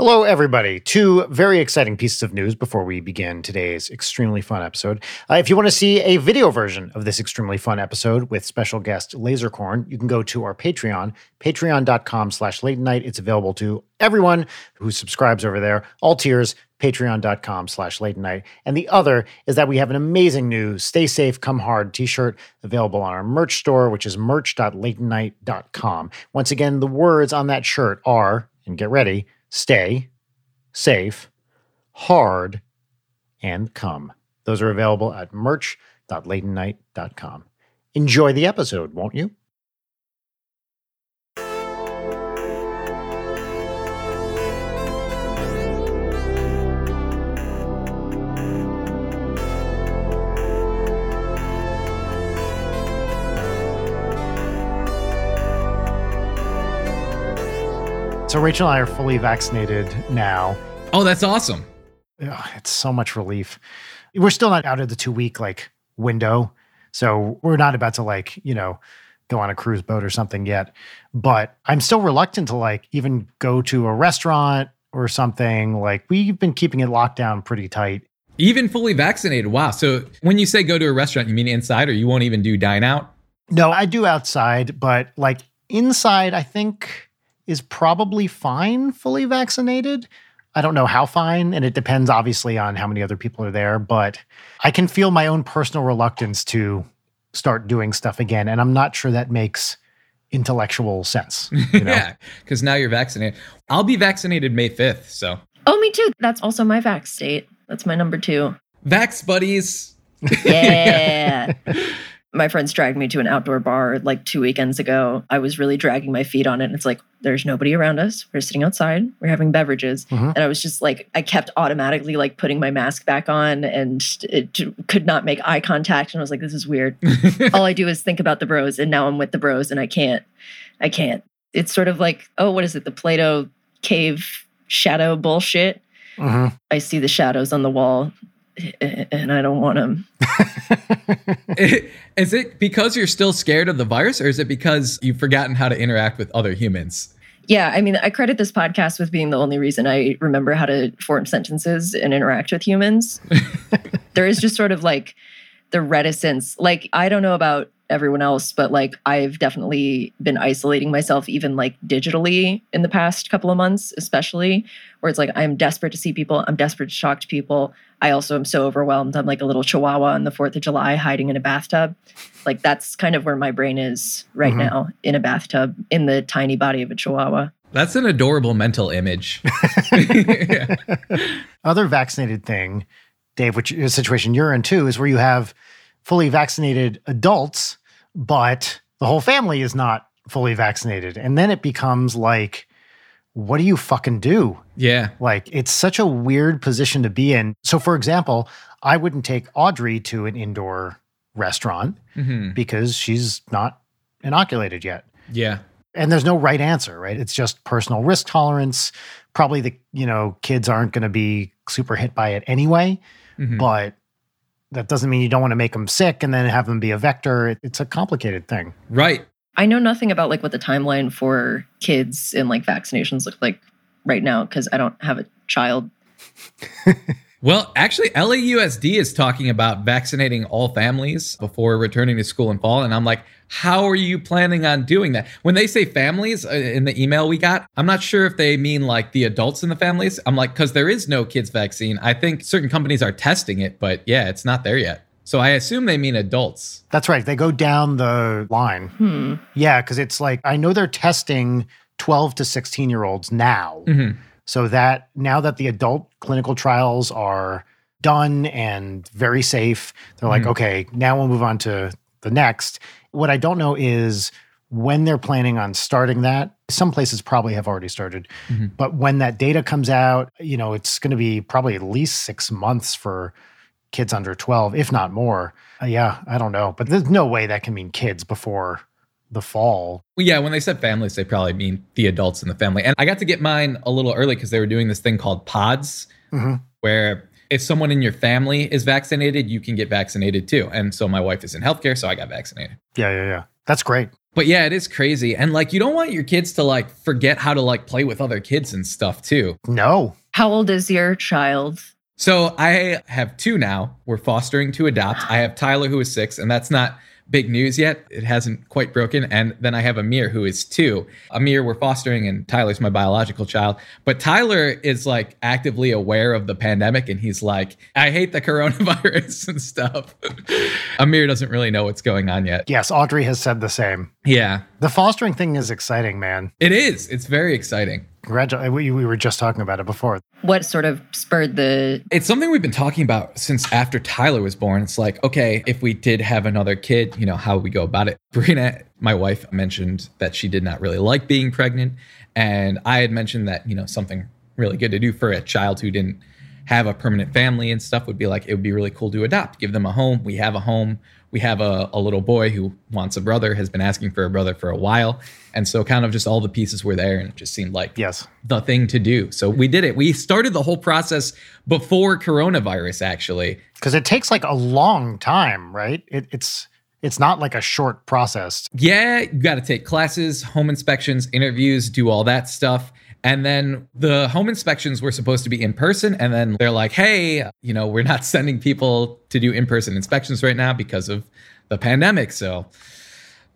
Hello, everybody. Two very exciting pieces of news before we begin today's extremely fun episode. Uh, if you want to see a video version of this extremely fun episode with special guest Lasercorn, you can go to our Patreon, patreon.com slash late night. It's available to everyone who subscribes over there, all tiers, patreon.com slash late night. And the other is that we have an amazing new Stay Safe, Come Hard t-shirt available on our merch store, which is merch.latenight.com. Once again, the words on that shirt are, and get ready, stay, safe, hard, and come. Those are available at merch.latenight.com. Enjoy the episode, won't you? So Rachel and I are fully vaccinated now. Oh, that's awesome. Ugh, it's so much relief. We're still not out of the two week like window. So we're not about to like, you know, go on a cruise boat or something yet. But I'm still reluctant to like even go to a restaurant or something. Like we've been keeping it locked down pretty tight. Even fully vaccinated. Wow. So when you say go to a restaurant, you mean inside or you won't even do dine out? No, I do outside, but like inside, I think is probably fine fully vaccinated. I don't know how fine, and it depends obviously on how many other people are there, but I can feel my own personal reluctance to start doing stuff again. And I'm not sure that makes intellectual sense. You know? yeah, because now you're vaccinated. I'll be vaccinated May 5th. So, Oh, me too. That's also my vax date. That's my number two. Vax buddies. Yeah. my friends dragged me to an outdoor bar like two weekends ago. I was really dragging my feet on it. And it's like, there's nobody around us. We're sitting outside. We're having beverages. Mhm. And I was just like, I kept automatically like putting my mask back on and it could not make eye contact. And I was like, this is weird. All I do is think about the bros. And now I'm with the bros and I can't, I can't. It's sort of like, oh, what is it? The Plato cave shadow bullshit. Mhm. I see the shadows on the wall and I don't want them. is it because you're still scared of the virus or is it because you've forgotten how to interact with other humans? Yeah, I mean, I credit this podcast with being the only reason I remember how to form sentences and interact with humans. there is just sort of like the reticence. Like, I don't know about everyone else, but like, I've definitely been isolating myself, even like digitally in the past couple of months, especially where it's like, I'm desperate to see people. I'm desperate to talk to people. I also am so overwhelmed. I'm like a little chihuahua on the 4th of July hiding in a bathtub. Like, that's kind of where my brain is right Mhm. now in a bathtub in the tiny body of a chihuahua. That's an adorable mental image. Yeah. Other vaccinated thing, Dave, which is a situation you're in too, is where you have fully vaccinated adults, but the whole family is not fully vaccinated. And then it becomes like, what do you fucking do? Yeah. Like, it's such a weird position to be in. So, for example, I wouldn't take Audrey to an indoor restaurant hmm because she's not inoculated yet. Yeah. And there's no right answer, right? It's just personal risk tolerance. Probably the, you know, kids aren't going to be super hit by it anyway, Mhm. but that doesn't mean you don't want to make them sick and then have them be a vector. It's a complicated thing. Right. I know nothing about like what the timeline for kids and like vaccinations look like right now because I don't have a child. Well, actually, LAUSD is talking about vaccinating all families before returning to school in fall. And I'm like, how are you planning on doing that? When they say families uh, in the email we got, I'm not sure if they mean like the adults in the families. I'm like, because there is no kids vaccine. I think certain companies are testing it, but yeah, it's not there yet. So I assume they mean adults. That's right. They go down the line. Hmm. Yeah, because it's like, I know they're testing 12 to 16 year olds now. Mhm. So that now that the adult clinical trials are done and very safe, they're like, Mhm. okay, now we'll move on to the next. What I don't know is when they're planning on starting that. Some places probably have already started, Mhm. but when that data comes out, you know, it's going to be probably at least six months for kids under 12, if not more. Uh, yeah, I don't know, but there's no way that can mean kids before the fall. Well, yeah, when they said families, they probably mean the adults in the family. And I got to get mine a little early because they were doing this thing called pods, Mhm. where if someone in your family is vaccinated, you can get vaccinated too. And so my wife is in healthcare, so I got vaccinated. Yeah, yeah, yeah. That's great. But yeah, it is crazy. And like you don't want your kids to like forget how to like play with other kids and stuff too. No. How old is your child? So I have two now. We're fostering to adopt. I have Tyler who is 6 and that's not big news yet. It hasn't quite broken. And then I have Amir, who is two. Amir, we're fostering, and Tyler's my biological child. But Tyler is like actively aware of the pandemic, and he's like, I hate the coronavirus and stuff. Amir doesn't really know what's going on yet. Yes, Audrey has said the same. Yeah. The fostering thing is exciting, man. It is. It's very exciting. Congratulations. We, we were just talking about it before. What sort of spurred the. It's something we've been talking about since after Tyler was born. It's like, okay, if we did have another kid, you know, how would we go about it? Brina, my wife, mentioned that she did not really like being pregnant. And I had mentioned that, you know, something really good to do for a child who didn't have a permanent family and stuff would be like, it would be really cool to adopt, give them a home. We have a home we have a, a little boy who wants a brother, has been asking for a brother for a while. And so kind of just all the pieces were there and it just seemed like yes. the thing to do. So we did it. We started the whole process before coronavirus actually. Because it takes like a long time, right? It, it's it's not like a short process. Yeah, you got to take classes, home inspections, interviews, do all that stuff. And then the home inspections were supposed to be in person. And then they're like, hey, you know, we're not sending people to do in person inspections right now because of the pandemic. So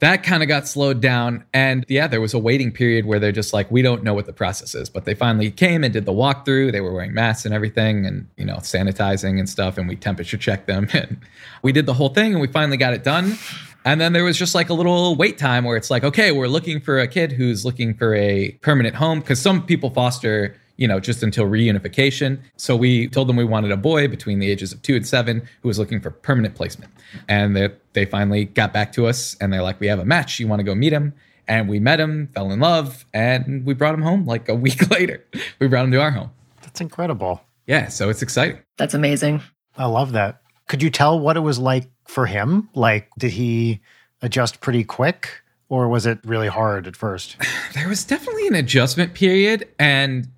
that kind of got slowed down. And yeah, there was a waiting period where they're just like, we don't know what the process is. But they finally came and did the walkthrough. They were wearing masks and everything and, you know, sanitizing and stuff. And we temperature checked them. And we did the whole thing and we finally got it done. And then there was just like a little wait time where it's like, okay, we're looking for a kid who's looking for a permanent home because some people foster, you know, just until reunification. So we told them we wanted a boy between the ages of two and seven who was looking for permanent placement. And they, they finally got back to us and they're like, we have a match. You want to go meet him? And we met him, fell in love, and we brought him home like a week later. We brought him to our home. That's incredible. Yeah, so it's exciting. That's amazing. I love that. Could you tell what it was like for him? Like, did he adjust pretty quick or was it really hard at first? There was definitely an adjustment period and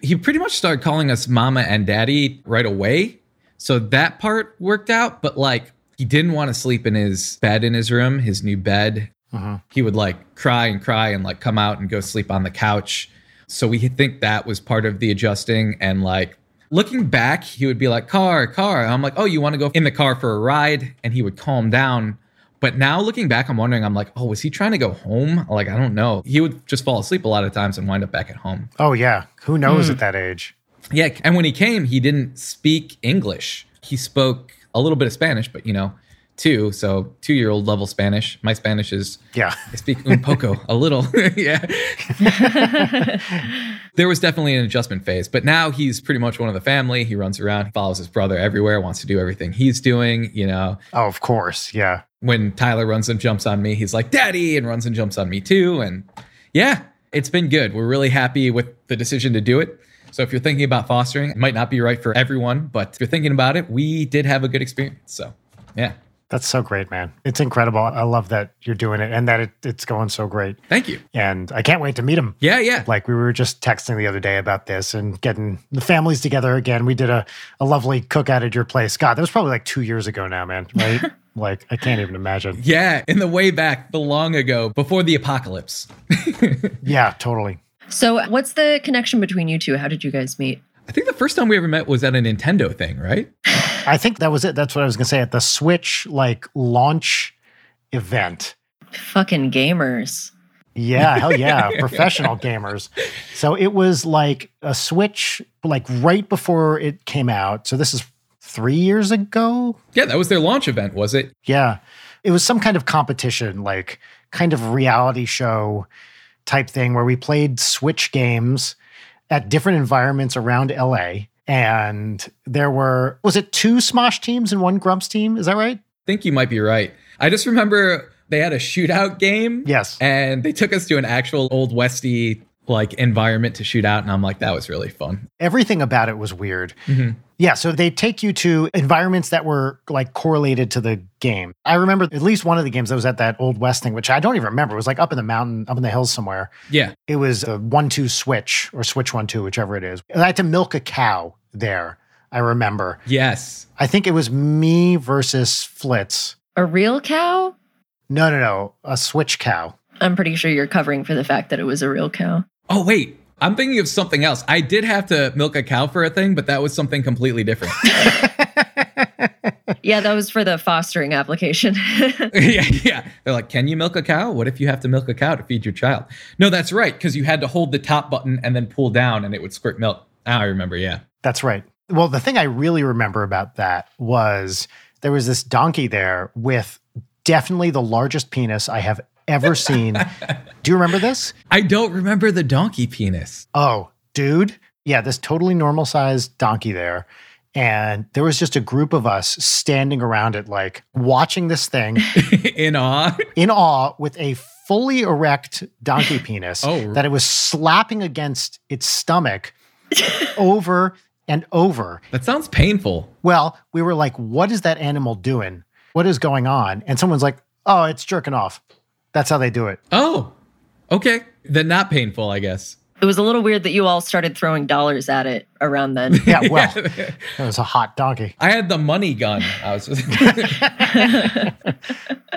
he pretty much started calling us mama and daddy right away. So that part worked out, but like he didn't want to sleep in his bed in his room, his new bed. Uh-huh. He would like cry and cry and like come out and go sleep on the couch. So we think that was part of the adjusting and like Looking back, he would be like, car, car. I'm like, oh, you want to go in the car for a ride? And he would calm down. But now looking back, I'm wondering, I'm like, oh, was he trying to go home? Like, I don't know. He would just fall asleep a lot of times and wind up back at home. Oh, yeah. Who knows mm. at that age? Yeah. And when he came, he didn't speak English. He spoke a little bit of Spanish, but you know, two, so two year old level Spanish. My Spanish is yeah. I speak un poco, a little. yeah. there was definitely an adjustment phase, but now he's pretty much one of the family. He runs around, he follows his brother everywhere, wants to do everything he's doing, you know. Oh, of course. Yeah. When Tyler runs and jumps on me, he's like, Daddy, and runs and jumps on me too. And yeah, it's been good. We're really happy with the decision to do it. So if you're thinking about fostering, it might not be right for everyone, but if you're thinking about it, we did have a good experience. So yeah. That's so great, man. It's incredible. I love that you're doing it and that it, it's going so great. Thank you. And I can't wait to meet him. Yeah, yeah. Like we were just texting the other day about this and getting the families together again. We did a, a lovely cookout at your place. God, that was probably like two years ago now, man, right? like I can't even imagine. Yeah, in the way back, the long ago, before the apocalypse. yeah, totally. So, what's the connection between you two? How did you guys meet? I think the first time we ever met was at a Nintendo thing, right? I think that was it. That's what I was going to say at the Switch like launch event. Fucking gamers. Yeah, hell yeah, professional gamers. So it was like a Switch like right before it came out. So this is 3 years ago? Yeah, that was their launch event, was it? Yeah. It was some kind of competition like kind of reality show type thing where we played Switch games at different environments around LA. And there were, was it two Smosh teams and one Grumps team? Is that right? I think you might be right. I just remember they had a shootout game. Yes. And they took us to an actual old Westy like environment to shoot out and i'm like that was really fun. Everything about it was weird. Mm-hmm. yeah so they take you to environments that were like correlated to the game. I remember at least one of the games that was at that old west thing which i don't even remember. It was like up in the mountain up in the hills somewhere. Yeah. It was a one two switch or switch one two whichever it is. And i had to milk a cow there i remember. Yes. I think it was me versus flitz a real cow? No no no. A switch cow. I'm pretty sure you're covering for the fact that it was a real cow. Oh, wait. I'm thinking of something else. I did have to milk a cow for a thing, but that was something completely different. Yeah, that was for the fostering application. yeah, yeah. They're like, can you milk a cow? What if you have to milk a cow to feed your child? No, that's right, because you had to hold the top button and then pull down and it would squirt milk. Now I remember, yeah. That's right. Well, the thing I really remember about that was there was this donkey there with definitely the largest penis I have ever seen. Do you remember this? I don't remember the donkey penis. Oh, dude. Yeah, this totally normal sized donkey there. And there was just a group of us standing around it, like watching this thing In awe. in awe with a fully erect donkey penis Oh. that it was slapping against its stomach over and over. That sounds painful. Well, we were like, what is that animal doing? What is going on? And someone's like, oh, it's jerking off. That's how they do it. Oh, okay. Then not painful, I guess. it was a little weird that you all started throwing dollars at it around then. Yeah, well, it was a hot donkey. I had the money gun. I was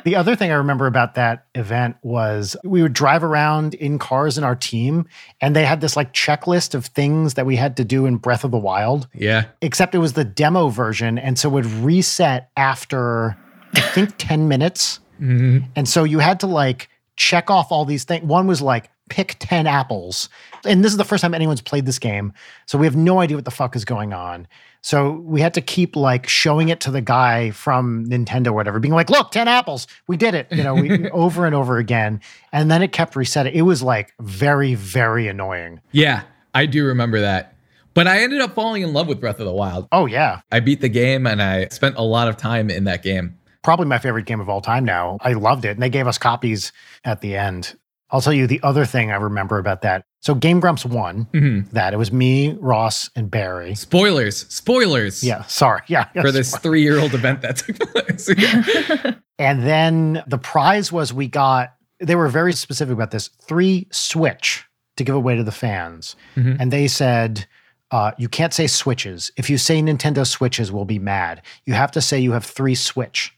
The other thing I remember about that event was we would drive around in cars in our team, and they had this like checklist of things that we had to do in Breath of the Wild, Yeah. except it was the demo version. And so it would reset after, I think, 10 minutes. Mhm. And so you had to like check off all these things. One was like pick 10 apples. And this is the first time anyone's played this game. So we have no idea what the fuck is going on. So we had to keep like showing it to the guy from Nintendo or whatever, being like, look, 10 apples. We did it. You know, we over and over again. And then it kept resetting. It was like very, very annoying. Yeah, I do remember that. But I ended up falling in love with Breath of the Wild. Oh, yeah. I beat the game and I spent a lot of time in that game. Probably my favorite game of all time now. I loved it. And they gave us copies at the end. I'll tell you the other thing I remember about that. So Game Grumps won Mhm. that. It was me, Ross, and Barry. Spoilers, spoilers. Yeah, sorry. Yeah. For yes. this three year old event that took place. And then the prize was we got, they were very specific about this three Switch to give away to the fans. Mhm. And they said, uh, you can't say Switches. If you say Nintendo Switches, we'll be mad. You have to say you have three Switch.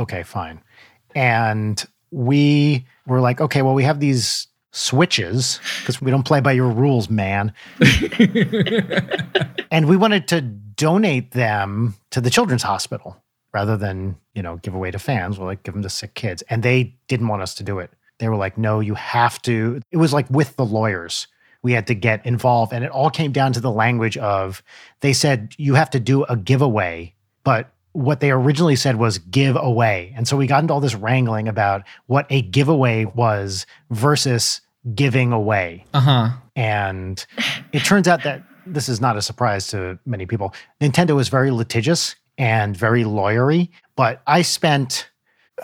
Okay, fine. And we were like, okay, well, we have these switches because we don't play by your rules, man. and we wanted to donate them to the children's hospital rather than you know give away to fans we're like give them to sick kids. And they didn't want us to do it. They were like no you have to. It was like with the lawyers. We had to get involved. And it all came down to the language of they said you have to do a giveaway but what they originally said was give away and so we got into all this wrangling about what a giveaway was versus giving away uh huh. and it turns out that this is not a surprise to many people. Nintendo is very litigious and very lawyery, but I spent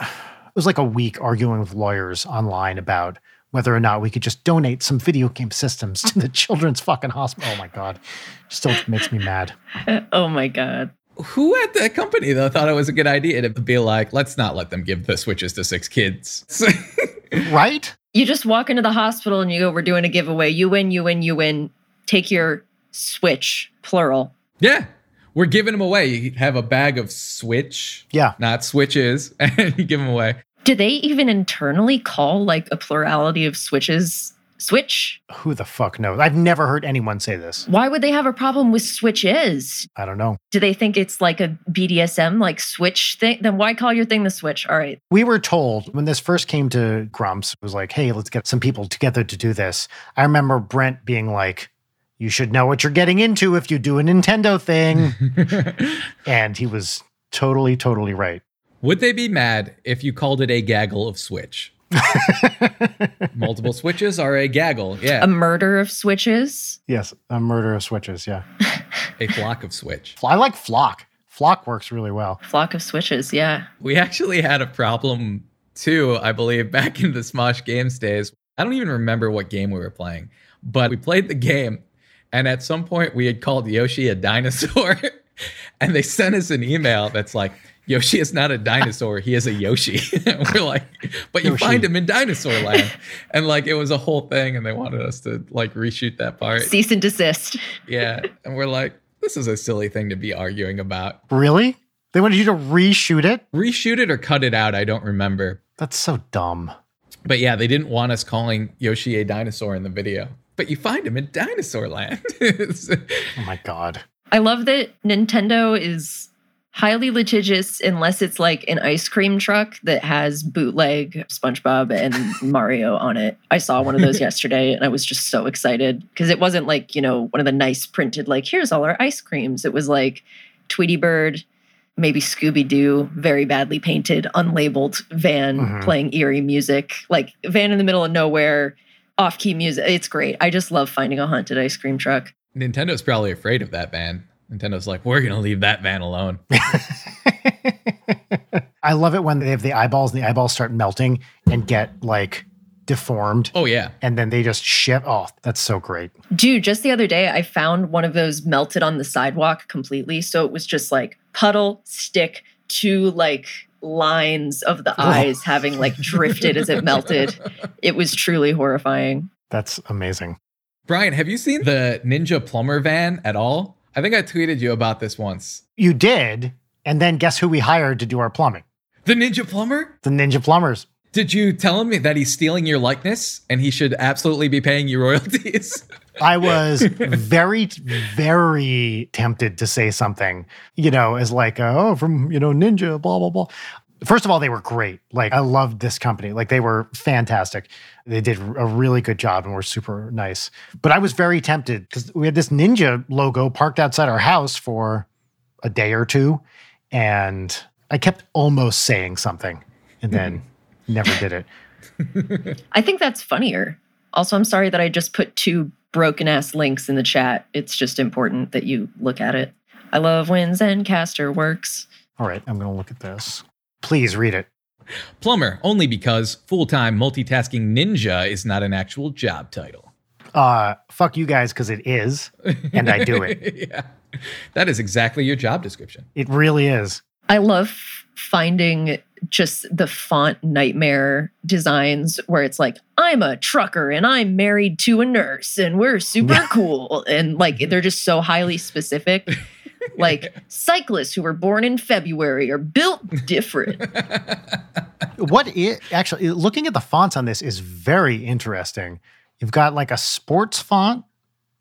it was like a week arguing with lawyers online about whether or not we could just donate some video game systems to the children's fucking hospital. Oh my god. Still makes me mad. oh my god. Who at that company though thought it was a good idea to be like, let's not let them give the switches to six kids? Right? You just walk into the hospital and you go, We're doing a giveaway. You win, you win, you win. Take your switch, plural. yeah, we're giving them away. You have a bag of switch, Yeah. not switches, and you give them away. Do they even internally call like a plurality of switches switch? Who the fuck knows? I've never heard anyone say this. Why would they have a problem with switches? I don't know. Do they think it's like a BDSM like switch thing? Then why call your thing the switch? All right. We were told when this first came to Grumps, it was like, hey, let's get some people together to do this. I remember Brent being like, you should know what you're getting into if you do a Nintendo thing. and he was totally, totally right. Would they be mad if you called it a gaggle of switch? Multiple switches are a gaggle. Yeah, A murder of switches? yes, a murder of switches. Yeah. a flock of switch. I like Flock. Flock works really well. Flock of switches, yeah. We actually had a problem too, I believe, back in the Smosh Games days. I don't even remember what game we were playing, but we played the game, and at some point we had called Yoshi a dinosaur, and they sent us an email that's like, Yoshi is not a dinosaur, he is a Yoshi. we're like, but you Yoshi. find him in dinosaur land. and like it was a whole thing, and they wanted us to like reshoot that part. Cease and desist. Yeah. And we're like, this is a silly thing to be arguing about. Really? They wanted you to reshoot it? Reshoot it or cut it out, I don't remember. That's so dumb. But yeah, they didn't want us calling Yoshi a dinosaur in the video. But you find him in Dinosaur Land. Oh my god. I love that Nintendo is highly litigious unless it's like an ice cream truck that has bootleg SpongeBob and Mario on it. I saw one of those yesterday and I was just so excited because it wasn't like, you know, one of the nice printed, like, here's all our ice creams. It was like Tweety Bird, maybe Scooby Doo, very badly painted, unlabeled van Mhm. playing eerie music, like van in the middle of nowhere, off key music. It's great. I just love finding a haunted ice cream truck. Nintendo's probably afraid of that van. Nintendo's like, we're gonna leave that van alone. I love it when they have the eyeballs and the eyeballs start melting and get like deformed Oh yeah. and then they just shit. Oh, that's so great. Dude, just the other day, I found one of those melted on the sidewalk completely. So it was just like puddle, stick, two like lines of the oh. eyes having like drifted as it melted. It was truly horrifying. That's amazing. Brian, have you seen the Ninja Plumber van at all? I think I tweeted you about this once. You did. And then guess who we hired to do our plumbing? The Ninja Plumber? The Ninja Plumbers. Did you tell him that he's stealing your likeness and he should absolutely be paying you royalties? I was very, very tempted to say something, you know, as like, uh, oh, from, you know, Ninja, blah, blah, blah. First of all, they were great. Like, I loved this company. Like, they were fantastic. They did a really good job and were super nice. But I was very tempted because we had this Ninja logo parked outside our house for a day or two. And I kept almost saying something and then never did it. I think that's funnier. Also, I'm sorry that I just put two broken ass links in the chat. It's just important that you look at it. I love when Zencastr works. All right, I'm going to look at this. Please read it. Plumber, only because full time multitasking ninja is not an actual job title. Uh, fuck you guys because it is, and I do it. yeah. That is exactly your job description. It really is. I love finding just the font nightmare designs where it's like, I'm a trucker and I'm married to a nurse and we're super cool. And like they're just so highly specific. Like cyclists who were born in February are built different. What it actually looking at the fonts on this is very interesting. You've got like a sports font,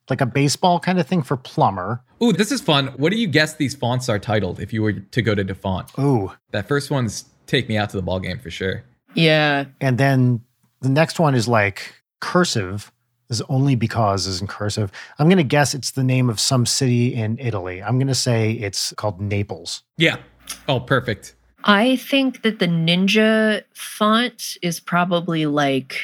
like a baseball kind of thing for plumber. Ooh, this is fun. What do you guess these fonts are titled if you were to go to DaFont? Ooh, That first one's take me out to the ball game for sure. Yeah. and then the next one is like cursive. Is only because is in cursive. I'm gonna guess it's the name of some city in Italy. I'm gonna say it's called Naples. Yeah. Oh, perfect. I think that the ninja font is probably like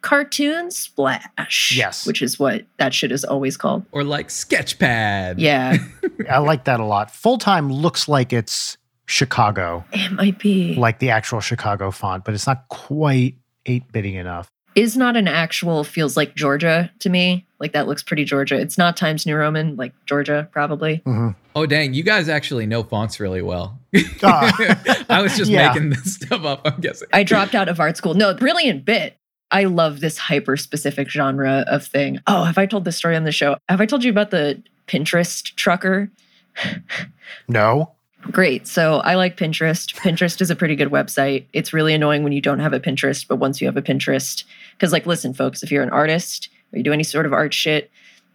cartoon splash. Yes. Which is what that shit is always called. Or like Sketchpad. Yeah. I like that a lot. Full time looks like it's Chicago, it might be. like the actual Chicago font, but it's not quite eight bitty enough. Is not an actual feels like Georgia to me. Like that looks pretty Georgia. It's not Times New Roman, like Georgia, probably. Mhm. Oh, dang. You guys actually know fonts really well. Ah. I was just Yeah. making this stuff up, I'm guessing. I dropped out of art school. No, brilliant bit. I love this hyper specific genre of thing. Oh, have I told this story on the show? Have I told you about the Pinterest trucker? No. Great. So I like Pinterest. Pinterest is a pretty good website. It's really annoying when you don't have a Pinterest, but once you have a Pinterest, because like, listen, folks, if you're an artist or you do any sort of art shit,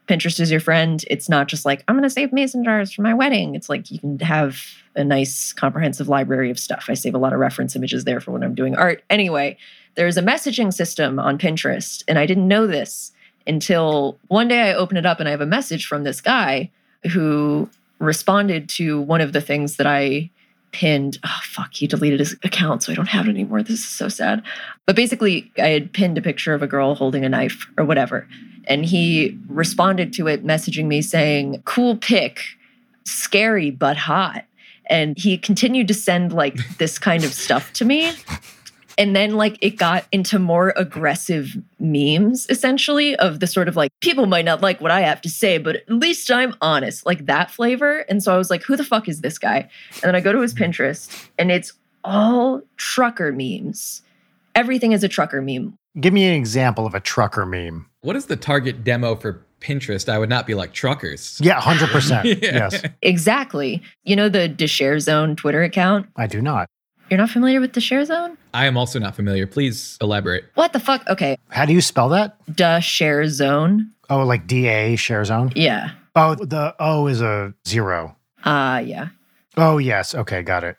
Pinterest is your friend. It's not just like, I'm going to save mason jars for my wedding. It's like you can have a nice comprehensive library of stuff. I save a lot of reference images there for when I'm doing art. Anyway, there's a messaging system on Pinterest, and I didn't know this until one day I open it up and I have a message from this guy who responded to one of the things that I pinned. Oh, fuck, he deleted his account, so I don't have it anymore. This is so sad. But basically, I had pinned a picture of a girl holding a knife or whatever. And he responded to it, messaging me saying, Cool pic, scary but hot. And he continued to send like this kind of stuff to me. And then, like, it got into more aggressive memes, essentially, of the sort of like, people might not like what I have to say, but at least I'm honest, like that flavor. And so I was like, who the fuck is this guy? And then I go to his mm-hmm. Pinterest, and it's all trucker memes. Everything is a trucker meme. Give me an example of a trucker meme. What is the target demo for Pinterest? I would not be like truckers. Yeah, 100%. Yeah. Yes, Exactly. You know the Da Share Zone Twitter account? I do not. You're not familiar with the share zone? I am also not familiar. Please elaborate. What the fuck? Okay. How do you spell that? Duh share zone. Oh, like DA share zone? Yeah. Oh, the O is a zero. Uh yeah. Oh, yes. Okay, got it.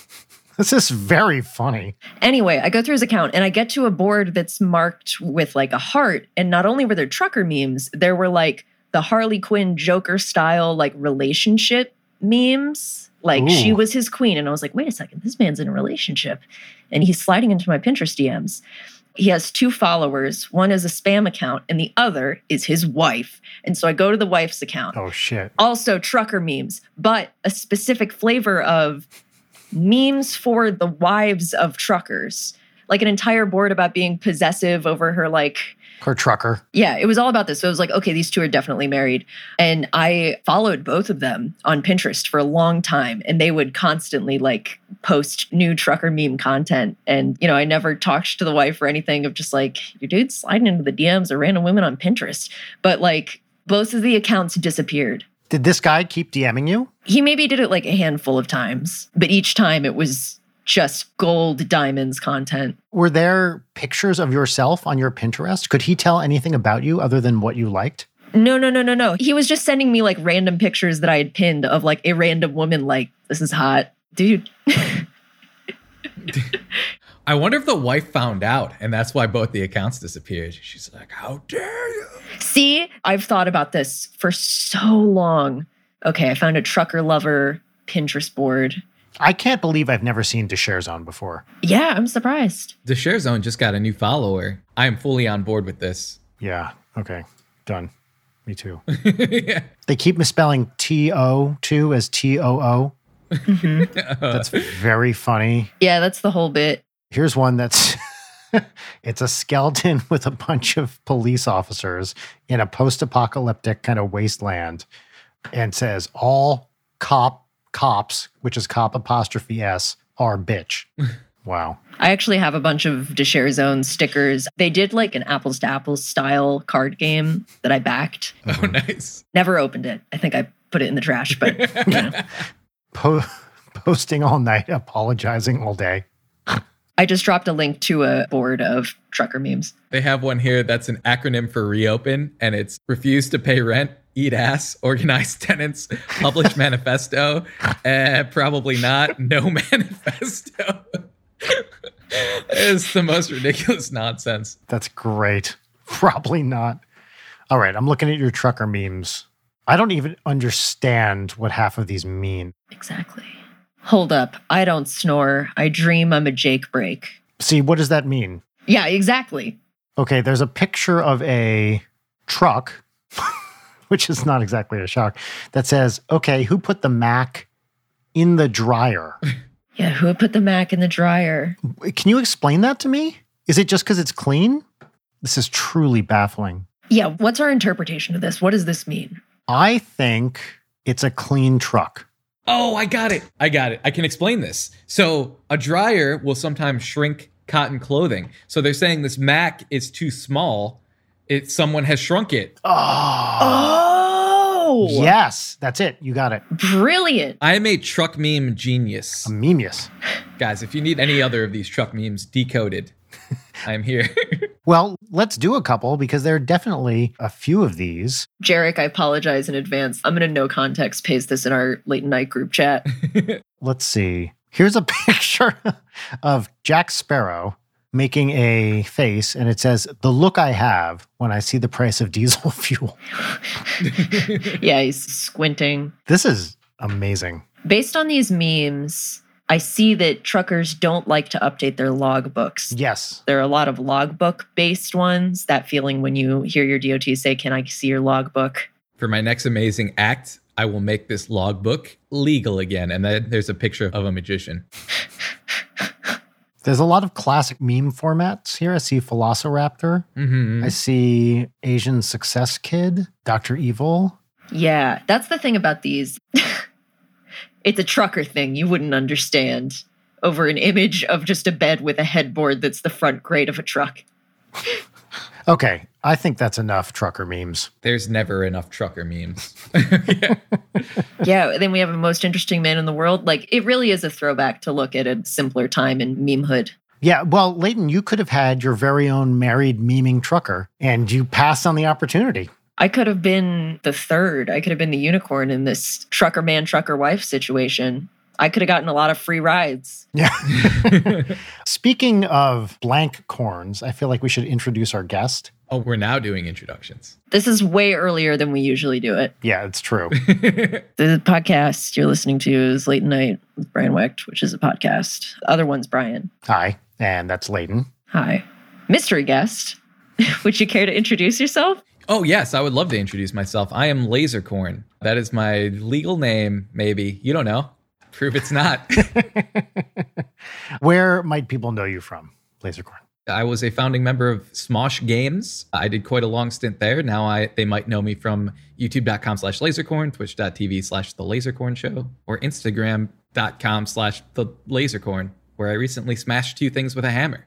this is very funny. Anyway, I go through his account and I get to a board that's marked with like a heart. And not only were there trucker memes, there were like the Harley Quinn Joker style like relationship memes. Like she was his queen. And I was like, wait a second, this man's in a relationship. And he's sliding into my Pinterest DMs. He has two followers. One is a spam account, and the other is his wife. And so I go to the wife's account Oh, shit. also trucker memes, but a specific flavor of memes for the wives of truckers. Like an entire board about being possessive over her, like, Her trucker. yeah, it was all about this. So it was like, okay, these two are definitely married. And I followed both of them on Pinterest for a long time, and they would constantly like post new trucker meme content. And, you know, I never talked to the wife or anything of just like, your dude's sliding into the DMs of random women on Pinterest. But like, both of the accounts disappeared Did this guy keep DMing you? he maybe did it like a handful of times, but each time it was just gold diamonds content. Were there pictures of yourself on your Pinterest? Could he tell anything about you other than what you liked? No, no, no, no, no. He was just sending me like random pictures that I had pinned of like a random woman, like, this is hot. Dude, I wonder if the wife found out and that's why both the accounts disappeared. She's like, How dare you? see, I've thought about this for so long. Okay, I found a trucker lover Pinterest board. I can't believe I've never seen the share zone before. Yeah, I'm surprised. The Share Zone just got a new follower. I am fully on board with this. Yeah. Okay. Done. Me too. yeah. They keep misspelling T O two as T O O. Mm-hmm. That's very funny. Yeah, that's the whole bit. Here's one that's it's a skeleton with a bunch of police officers in a post-apocalyptic kind of wasteland and says all cop cops, which is cop apostrophe S, are bitch. Wow. I actually have a bunch of Da Share Zone stickers. They did like an apples to apples style card game that I backed. Oh, uh-huh. nice. Never opened it. I think I put it in the trash, but you know. Po- posting all night, apologizing all day. I just dropped a link to a board of trucker memes. They have one here that's an acronym for reopen, and it's refuse to pay rent, eat ass, organize tenants, publish manifesto. Eh, probably not. No manifesto. it's the most ridiculous nonsense. That's great. Probably not. All right, I'm looking at your trucker memes. I don't even understand what half of these mean. Exactly. Hold up. I don't snore. I dream I'm a Jake brake. See, what does that mean? Yeah, exactly. Okay, there's a picture of a truck, which is not exactly a shock, that says, okay, who put the Mack in the dryer? Yeah, who put the Mack in the dryer? Can you explain that to me? Is it just because it's clean? This is truly baffling. Yeah, what's our interpretation of this? What does this mean? I think it's a clean truck. Oh, I got it. I got it. I can explain this. So, a dryer will sometimes shrink cotton clothing. So, they're saying this Mack is too small. It someone has shrunk it. Oh, Oh, yes, that's it. You got it. brilliant. I am a truck meme genius. A memius. Guys, if you need any other of these truck memes decoded, I'm here. Well, let's do a couple because there are definitely a few of these. Jarek, I apologize in advance. I'm going to no context paste this in our late night group chat. Let's see. Here's a picture of Jack Sparrow making a face, and it says, The look I have when I see the price of diesel fuel. yeah, he's squinting. This is amazing. Based on these memes, I see that truckers don't like to update their logbooks. Yes. There are a lot of logbook based ones. That feeling when you hear your DOT say, Can I see your logbook? For my next amazing act, I will make this logbook legal again. And then there's a picture of a magician. There's a lot of classic meme formats here. I see Velociraptor. hmm I see Asian Success Kid, Dr. Evil. Yeah, that's the thing about these. it's a trucker thing you wouldn't understand over an image of just a bed with a headboard that's the front grate of a truck. Okay, I think that's enough trucker memes. There's never enough trucker memes. yeah, then we have a most interesting man in the world. Like it really is a throwback to look at a simpler time in memehood. Yeah, well, Leighton, you could have had your very own married memeing trucker, and you passed on the opportunity. I could have been the third. I could have been the unicorn in this trucker man, trucker wife situation. I could have gotten a lot of free rides. Yeah. Speaking of blank corns, I feel like we should introduce our guest. Oh, we're now doing introductions. This is way earlier than we usually do it. Yeah, it's true. the podcast you're listening to is Late Night with Brian Wecht, which is a podcast. The other one's Brian. Hi, and that's Leighton. Hi. Mystery guest. would you care to introduce yourself? Oh, yes, I would love to introduce myself. I am Lasercorn. That is my legal name, maybe. You don't know. Prove it's not. Where might people know you from, Lasercorn? I was a founding member of Smosh Games. I did quite a long stint there. Now I they might know me from youtube.com slash lasercorn, twitch.tv slash the lasercorn show, or instagram.com slash the lasercorn, where I recently smashed two things with a hammer.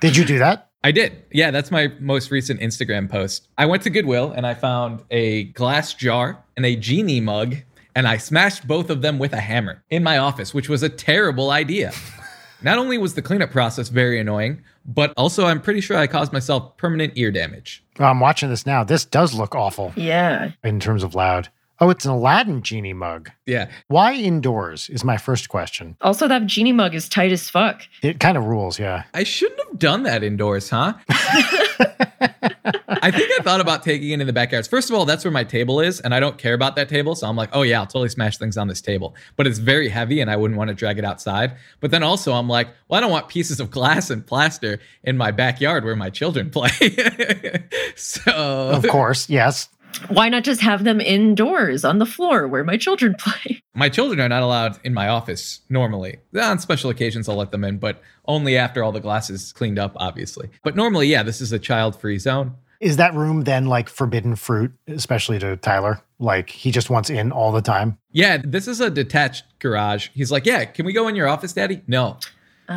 did you do that? I did. Yeah, that's my most recent Instagram post. I went to Goodwill and I found a glass jar and a genie mug and I smashed both of them with a hammer in my office, which was a terrible idea. Not only was the cleanup process very annoying, but also I'm pretty sure I caused myself permanent ear damage. I'm watching this now. This does look awful. Yeah. In terms of loud. Oh, it's an Aladdin genie mug. Yeah. Why indoors is my first question. Also, that genie mug is tight as fuck. It kind of rules, yeah. I shouldn't have done that indoors, huh? I think I thought about taking it in the backyards. First of all, that's where my table is, and I don't care about that table. So I'm like, oh, yeah, I'll totally smash things on this table. But it's very heavy, and I wouldn't want to drag it outside. But then also, I'm like, well, I don't want pieces of glass and plaster in my backyard where my children play. so, of course, yes. Why not just have them indoors on the floor where my children play? My children are not allowed in my office normally. On special occasions, I'll let them in, but only after all the glass is cleaned up, obviously. But normally, yeah, this is a child free zone. Is that room then like forbidden fruit, especially to Tyler? Like he just wants in all the time? Yeah, this is a detached garage. He's like, Yeah, can we go in your office, Daddy? No.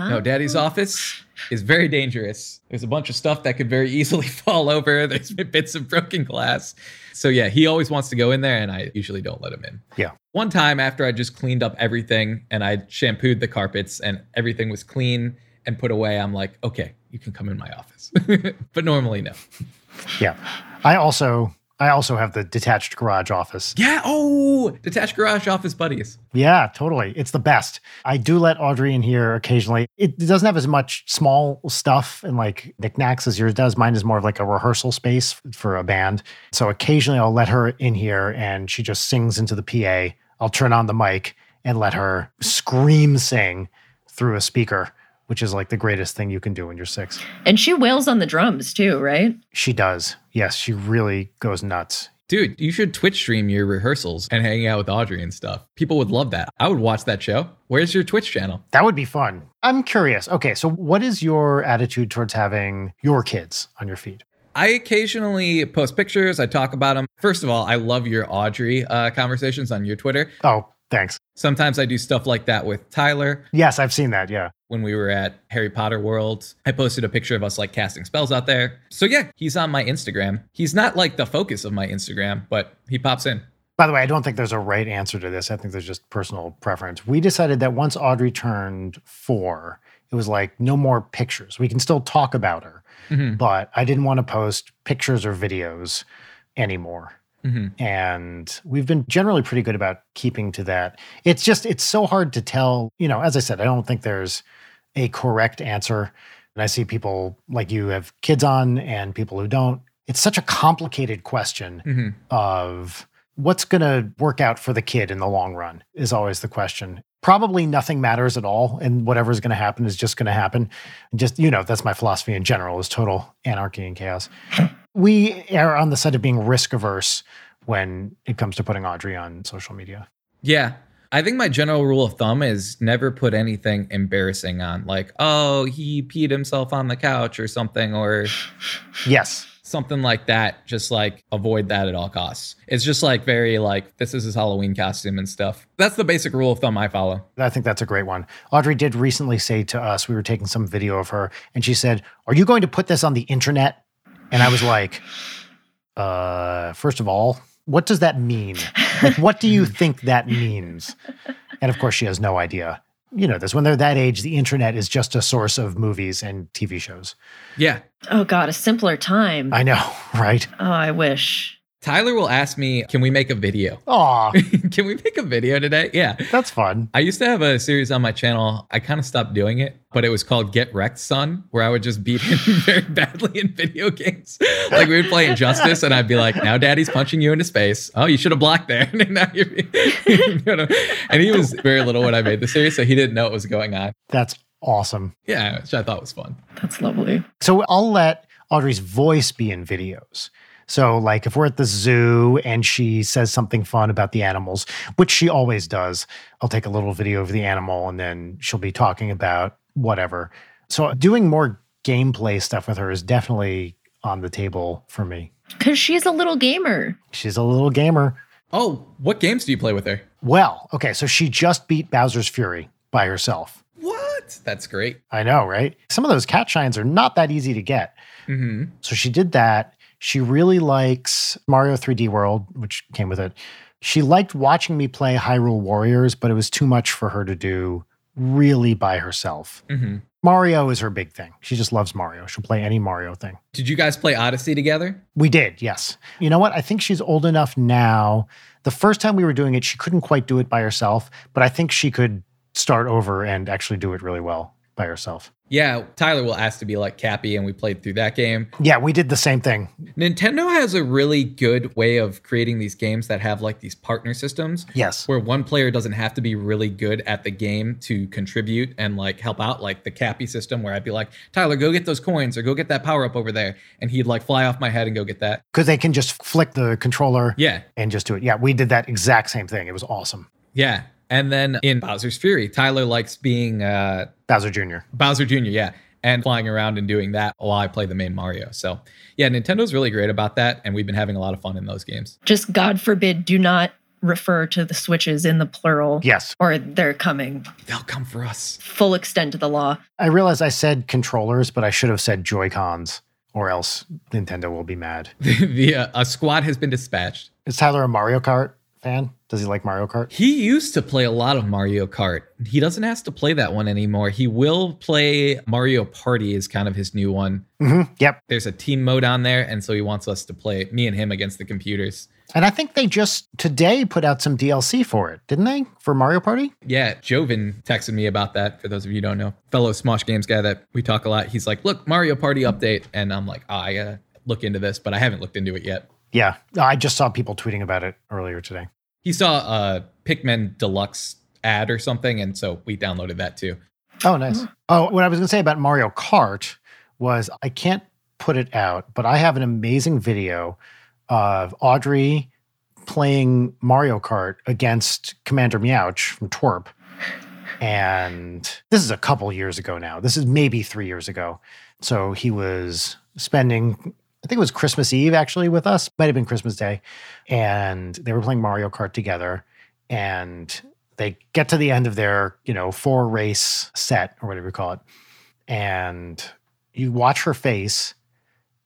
No, daddy's oh. office is very dangerous. There's a bunch of stuff that could very easily fall over. There's bits of broken glass. So yeah, he always wants to go in there and I usually don't let him in. Yeah. One time after I just cleaned up everything and I shampooed the carpets and everything was clean and put away, I'm like, okay, you can come in my office. but normally no. Yeah. I also I also have the detached garage office. Yeah. Oh, detached garage office buddies. Yeah, totally. It's the best. I do let Audrey in here occasionally. It doesn't have as much small stuff and like knickknacks as yours does. Mine is more of like a rehearsal space for a band. So occasionally I'll let her in here and she just sings into the PA. I'll turn on the mic and let her scream sing through a speaker which is like the greatest thing you can do when you're six. And she wails on the drums too, right? She does. Yes, she really goes nuts. Dude, you should Twitch stream your rehearsals and hanging out with Audrey and stuff. People would love that. I would watch that show. Where's your Twitch channel? That would be fun. I'm curious. Okay, so what is your attitude towards having your kids on your feed? I occasionally post pictures. I talk about them. First of all, I love your Audrey uh, conversations on your Twitter. Oh, thanks. Sometimes I do stuff like that with Tyler. Yes, I've seen that. Yeah. When we were at Harry Potter World, I posted a picture of us like casting spells out there. So yeah, he's on my Instagram. He's not like the focus of my Instagram, but he pops in. By the way, I don't think there's a right answer to this. I think there's just personal preference. We decided that once Audrey turned four, it was like no more pictures. We can still talk about her, mm-hmm. but I didn't want to post pictures or videos anymore. Mm-hmm. And we've been generally pretty good about keeping to that. It's just, it's so hard to tell. You know, as I said, I don't think there's a correct answer. And I see people like you have kids on and people who don't. It's such a complicated question mm-hmm. of what's going to work out for the kid in the long run, is always the question. Probably nothing matters at all. And whatever's going to happen is just going to happen. And Just, you know, that's my philosophy in general is total anarchy and chaos we are on the side of being risk averse when it comes to putting Audrey on social media. Yeah. I think my general rule of thumb is never put anything embarrassing on, like, oh, he peed himself on the couch or something, or yes, something like that, just like avoid that at all costs. It's just like very like this is his Halloween costume and stuff. That's the basic rule of thumb I follow. I think that's a great one. Audrey did recently say to us, we were taking some video of her, and she said, Are you going to put this on the internet? And I was like, uh, first of all, what does that mean? Like, what do you think that means? And of course, she has no idea. You know this when they're that age, the internet is just a source of movies and TV shows. Yeah. Oh God, a simpler time. I know, right? oh, I wish. Tyler will ask me, "Can we make a video? Aw, Can we make a video today?" Yeah. that's fun. I used to have a series on my channel. I kind of stopped doing it, but it was called Get Wrecked Son, where I would just beat him very badly in video games. like we would play Injustice, and I'd be like, "Now Daddy's punching you into space. Oh, you should have blocked there." and, now you're, you know, and he was very little when I made the series, so he didn't know what was going on. That's awesome. Yeah, which I thought was fun. That's lovely. So I'll let Audrey's voice be in videos. So, like, if we're at the zoo and she says something fun about the animals, which she always does, I'll take a little video of the animal and then she'll be talking about whatever. So, doing more gameplay stuff with her is definitely on the table for me. Because she's a little gamer. She's a little gamer. Oh, what games do you play with her? Well, okay, so she just beat Bowser's Fury by herself. What? That's great. I know, right? Some of those cat shines are not that easy to get. hmm So she did that. She really likes Mario 3D World, which came with it. She liked watching me play Hyrule Warriors, but it was too much for her to do really by herself. hmm Mario is her big thing. She just loves Mario. She'll play any Mario thing. Did you guys play Odyssey together? We did, yes. You know what? I think she's old enough now. The first time we were doing it, she couldn't quite do it by herself, but I think she could start over and actually do it really well by herself. Yeah, Tyler will ask to be like Cappy, and we played through that game. Yeah, we did the same thing. Nintendo has a really good way of creating these games that have like these partner systems Yes. where one player doesn't have to be really good at the game to contribute and like help out, like the Cappy system, where I'd be like, Tyler, go get those coins or go get that power up over there. And he'd like fly off my head and go get that. Because they can just flick the controller Yeah. and just do it. Yeah, we did that exact same thing. It was awesome. Yeah. And then in Bowser's Fury, Tyler likes being uh, Bowser Jr. Bowser Jr., yeah, and flying around and doing that while I play the main Mario. So, yeah, Nintendo's really great about that. And we've been having a lot of fun in those games. Just God forbid, do not refer to the switches in the plural. Yes. Or they're coming. They'll come for us. Full extent to the law. I realize I said controllers, but I should have said Joy Cons, or else Nintendo will be mad. the uh, a squad has been dispatched. Is Tyler a Mario Kart fan? Does he like Mario Kart? He used to play a lot of Mario Kart. He doesn't have to play that one anymore. He will play Mario Party is kind of his new one. hmm Yep. There's a team mode on there, and so he wants us to play me and him against the computers. And I think they just today put out some DLC for it, didn't they? For Mario Party? Yeah, Joven texted me about that. For those of you who don't know, fellow Smosh Games guy that we talk a lot. He's like, "Look, Mario Party update," and I'm like, oh, "I gotta look into this," but I haven't looked into it yet. Yeah. I just saw people tweeting about it earlier today. He saw a Pikmin Deluxe ad or something, and so we downloaded that too. Oh, nice. Hmm. Oh, what I was going to say about Mario Kart was I can't put it out, but I have an amazing video of Audrey playing Mario Kart against Commander Meowch from Twerp. And this is a couple years ago now. This is maybe three years ago. So he was spending, I think it was Christmas Eve actually with us, might have been Christmas Day. And they were playing Mario Kart together. And they get to the end of their, you know, four race set or whatever you call it. And you watch her face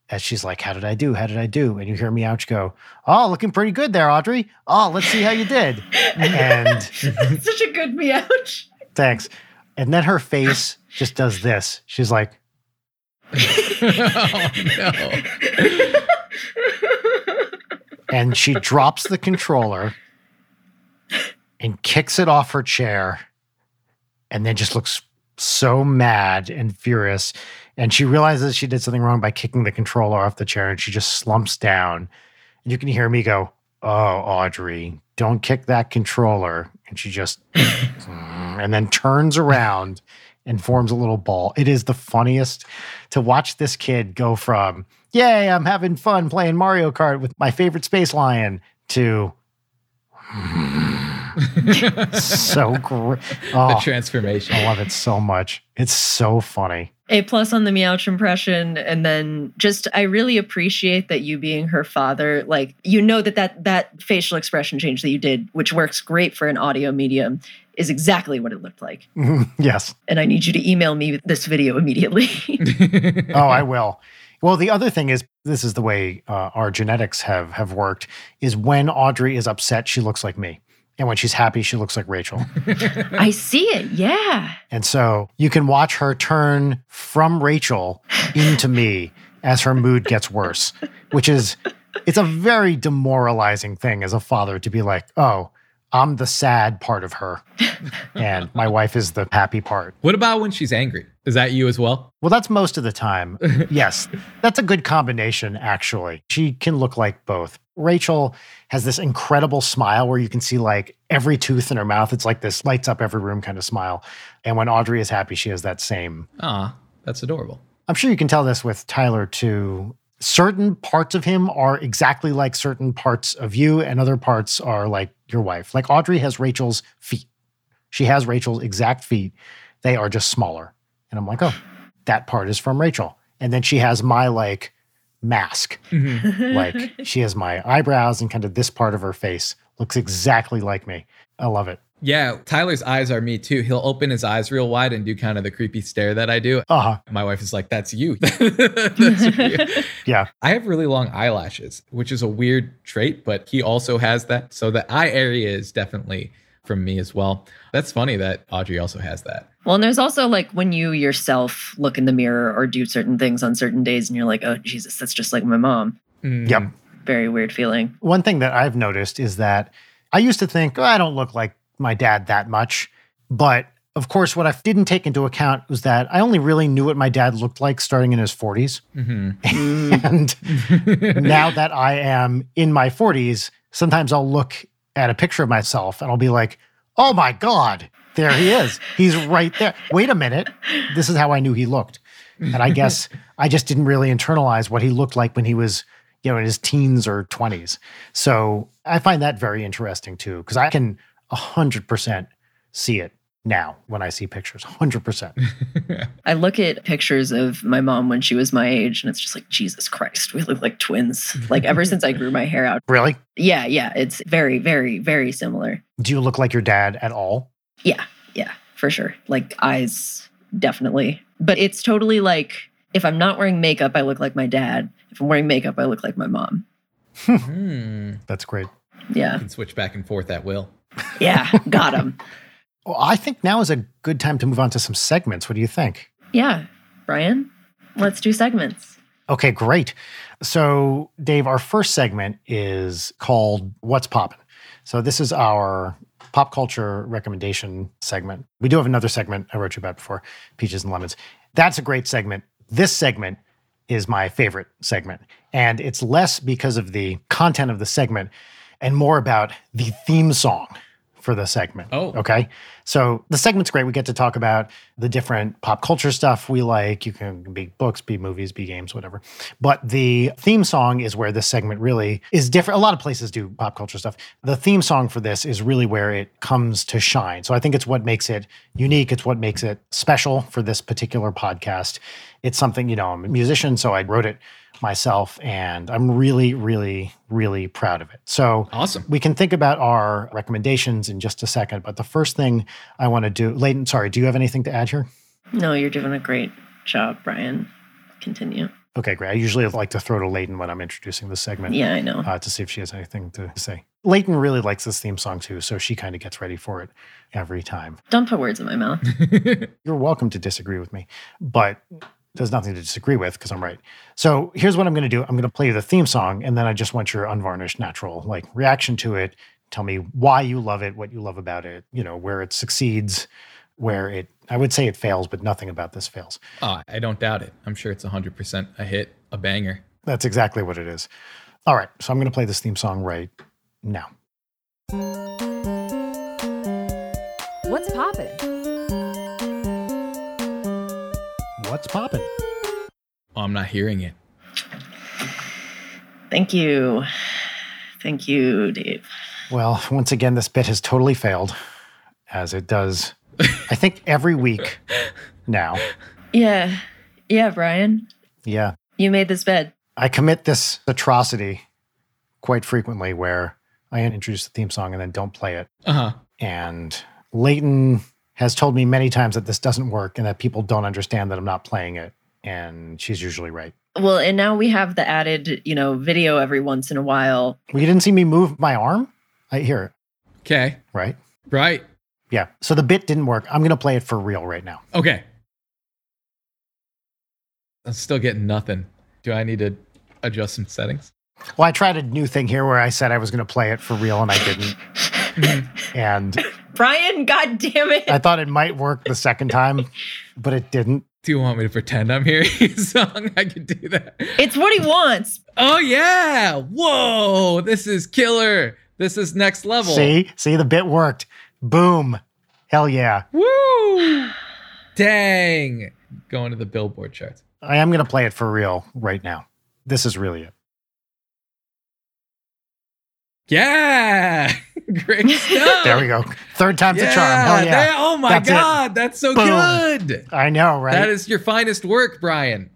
as she's like, How did I do? How did I do? And you hear me, Meowch go, Oh, looking pretty good there, Audrey. Oh, let's see how you did. and Such a good me, meowch. thanks. And then her face just does this. She's like, and she drops the controller and kicks it off her chair and then just looks so mad and furious. And she realizes she did something wrong by kicking the controller off the chair and she just slumps down. And you can hear me go oh audrey don't kick that controller. And she just and then turns around and forms a little ball it is the funniest to watch this kid go from yay i'm having fun playing mario kart with my favorite space lion to hmm. so great. the Oh, transformation. I love it so much. It's so funny. A plus on the Meowch impression, and then just I really appreciate that you being her father, like you know that that that facial expression change that you did, which works great for an audio medium, is exactly what it looked like. yes. And I need you to email me this video immediately. Oh, I will. Well, the other thing is, this is the way uh, our genetics have have worked. Is when Audrey is upset, she looks like me, and when she's happy, she looks like Rachel. I see it. Yeah. And so you can watch her turn from Rachel into me as her mood gets worse, which is it's a very demoralizing thing as a father to be like, "Oh, I'm the sad part of her and my wife is the happy part." what about when she's angry? Is that you as well? Well, that's most of the time. Yes, that's a good combination, actually. She can look like both. Rachel has this incredible smile where you can see like every tooth in her mouth. It's like this lights up every room kind of smile. And when Audrey is happy, she has that same. Ah, that's adorable. I'm sure you can tell this with Tyler too. Certain parts of him are exactly like certain parts of you, and other parts are like your wife. Like Audrey has Rachel's feet. She has Rachel's exact feet. They are just smaller. And I'm like, oh, that part is from Rachel. And then she has my like mask. Mm-hmm. Like she has my eyebrows and kind of this part of her face looks exactly like me. I love it. Yeah, Tyler's eyes are me too. He'll open his eyes real wide and do kind of the creepy stare that I do. Uh huh. My wife is like, "That's you." That's you. Yeah. I have really long eyelashes, which is a weird trait, but he also has that. So the eye area is definitely from me as well. That's funny that Audrey also has that. Well, and there's also like when you yourself look in the mirror or do certain things on certain days and you're like, oh, Jesus, that's just like my mom. Mm. Yep. Very weird feeling. One thing that I've noticed is that I used to think, oh, I don't look like my dad that much. But of course, what I didn't take into account was that I only really knew what my dad looked like starting in his 40s. Mhm. And now that I am in my 40s, sometimes I'll look at a picture of myself and I'll be like, oh my God, there he is. He's right there. Wait a minute. This is how I knew he looked. And I guess I just didn't really internalize what he looked like when he was, you know, in his teens or 20s. So I find that very interesting too, because I can 100% see it now when I see pictures. 100%. I look at pictures of my mom when she was my age and it's just like, Jesus Christ, we look like twins. Like ever since I grew my hair out. Really? Yeah, yeah, it's very, very, very similar. Do you look like your dad at all? Yeah, yeah, for sure. Like eyes, definitely. But it's totally like if I'm not wearing makeup, I look like my dad. If I'm wearing makeup, I look like my mom. Hmm. That's great. Yeah, Can switch back and forth at will. Yeah, got him. Well, I think now is a good time to move on to some segments. What do you think? Yeah, Brian, let's do segments. Okay, great. So, Dave, our first segment is called What's Poppin'. So, this is our pop culture recommendation segment. We do have another segment I wrote you about before Peaches and Lemons. That's a great segment. This segment is my favorite segment. And it's less because of the content of the segment and more about the theme song for the segment. Oh. okay. So the segment's great. We get to talk about the different pop culture stuff we like. You can be books, be movies, be games, whatever. But the theme song is where this segment really is different. A lot of places do pop culture stuff. The theme song for this is really where it comes to shine. So I think it's what makes it unique. It's what makes it special for this particular podcast. It's something, you know, I'm a musician, so I wrote it myself and I'm really, really, really proud of it. So Awesome. we can think about our recommendations in just a second. But the first thing I want to do, Leighton, sorry, do you have anything to add here? No, you're doing a great job, Brian. Continue. Okay, great. I usually like to throw to Leighton when I'm introducing this segment Yeah, I know. uh, to see if she has anything to say. Leighton really likes this theme song too, so she kind of gets ready for it every time. Don't put words in my mouth. You're welcome to disagree with me, but there's nothing to disagree with because I'm right. So here's what I'm going to do I'm going to play you the theme song, and then I just want your unvarnished, natural like reaction to it. Tell me why you love it, what you love about it, you know, where it succeeds, where it, I would say it fails, but nothing about this fails. Oh, I don't doubt it. I'm sure it's 100% a hit, a banger. That's exactly what it is. All right. So I'm going to play this theme song right now. What's poppin'? What's poppin'? Oh, I'm not hearing it. Thank you. Thank you, Dave. Well, once again, this bit has totally failed, as it does, I think, every week now. Yeah. Yeah, Brian. Yeah. You made this bed. I commit this atrocity quite frequently where I introduce the theme song and then don't play it. Uh huh. And Leighton has told me many times that this doesn't work and that people don't understand that I'm not playing it. And she's usually right. Well, and now we have the added, you know, video every once in a while. Well, you didn't see me move my arm? I hear it, Okay. right? Right. Yeah. So the bit didn't work. I'm going to play it for real right now. Okay. I'm still getting nothing. Do I need to adjust some settings? Well, I tried a new thing here where I said I was going to play it for real and I didn't. and Brian, god damn it. I thought it might work the second time, but it didn't. Do you want me to pretend I'm hearing a song? I can do that. It's what he wants. Oh yeah! Whoa! This is killer. This is next level. See? See, the bit worked. Boom. Hell yeah. Woo! Dang! Going to the Billboard charts. I am going to play it for real right now. This is really it. Yeah! Great stuff. There we go. Third time's yeah, a charm. Hell yeah. there- oh my That's it. god, that's so Boom. good. I know, right? That is your finest work, Brian.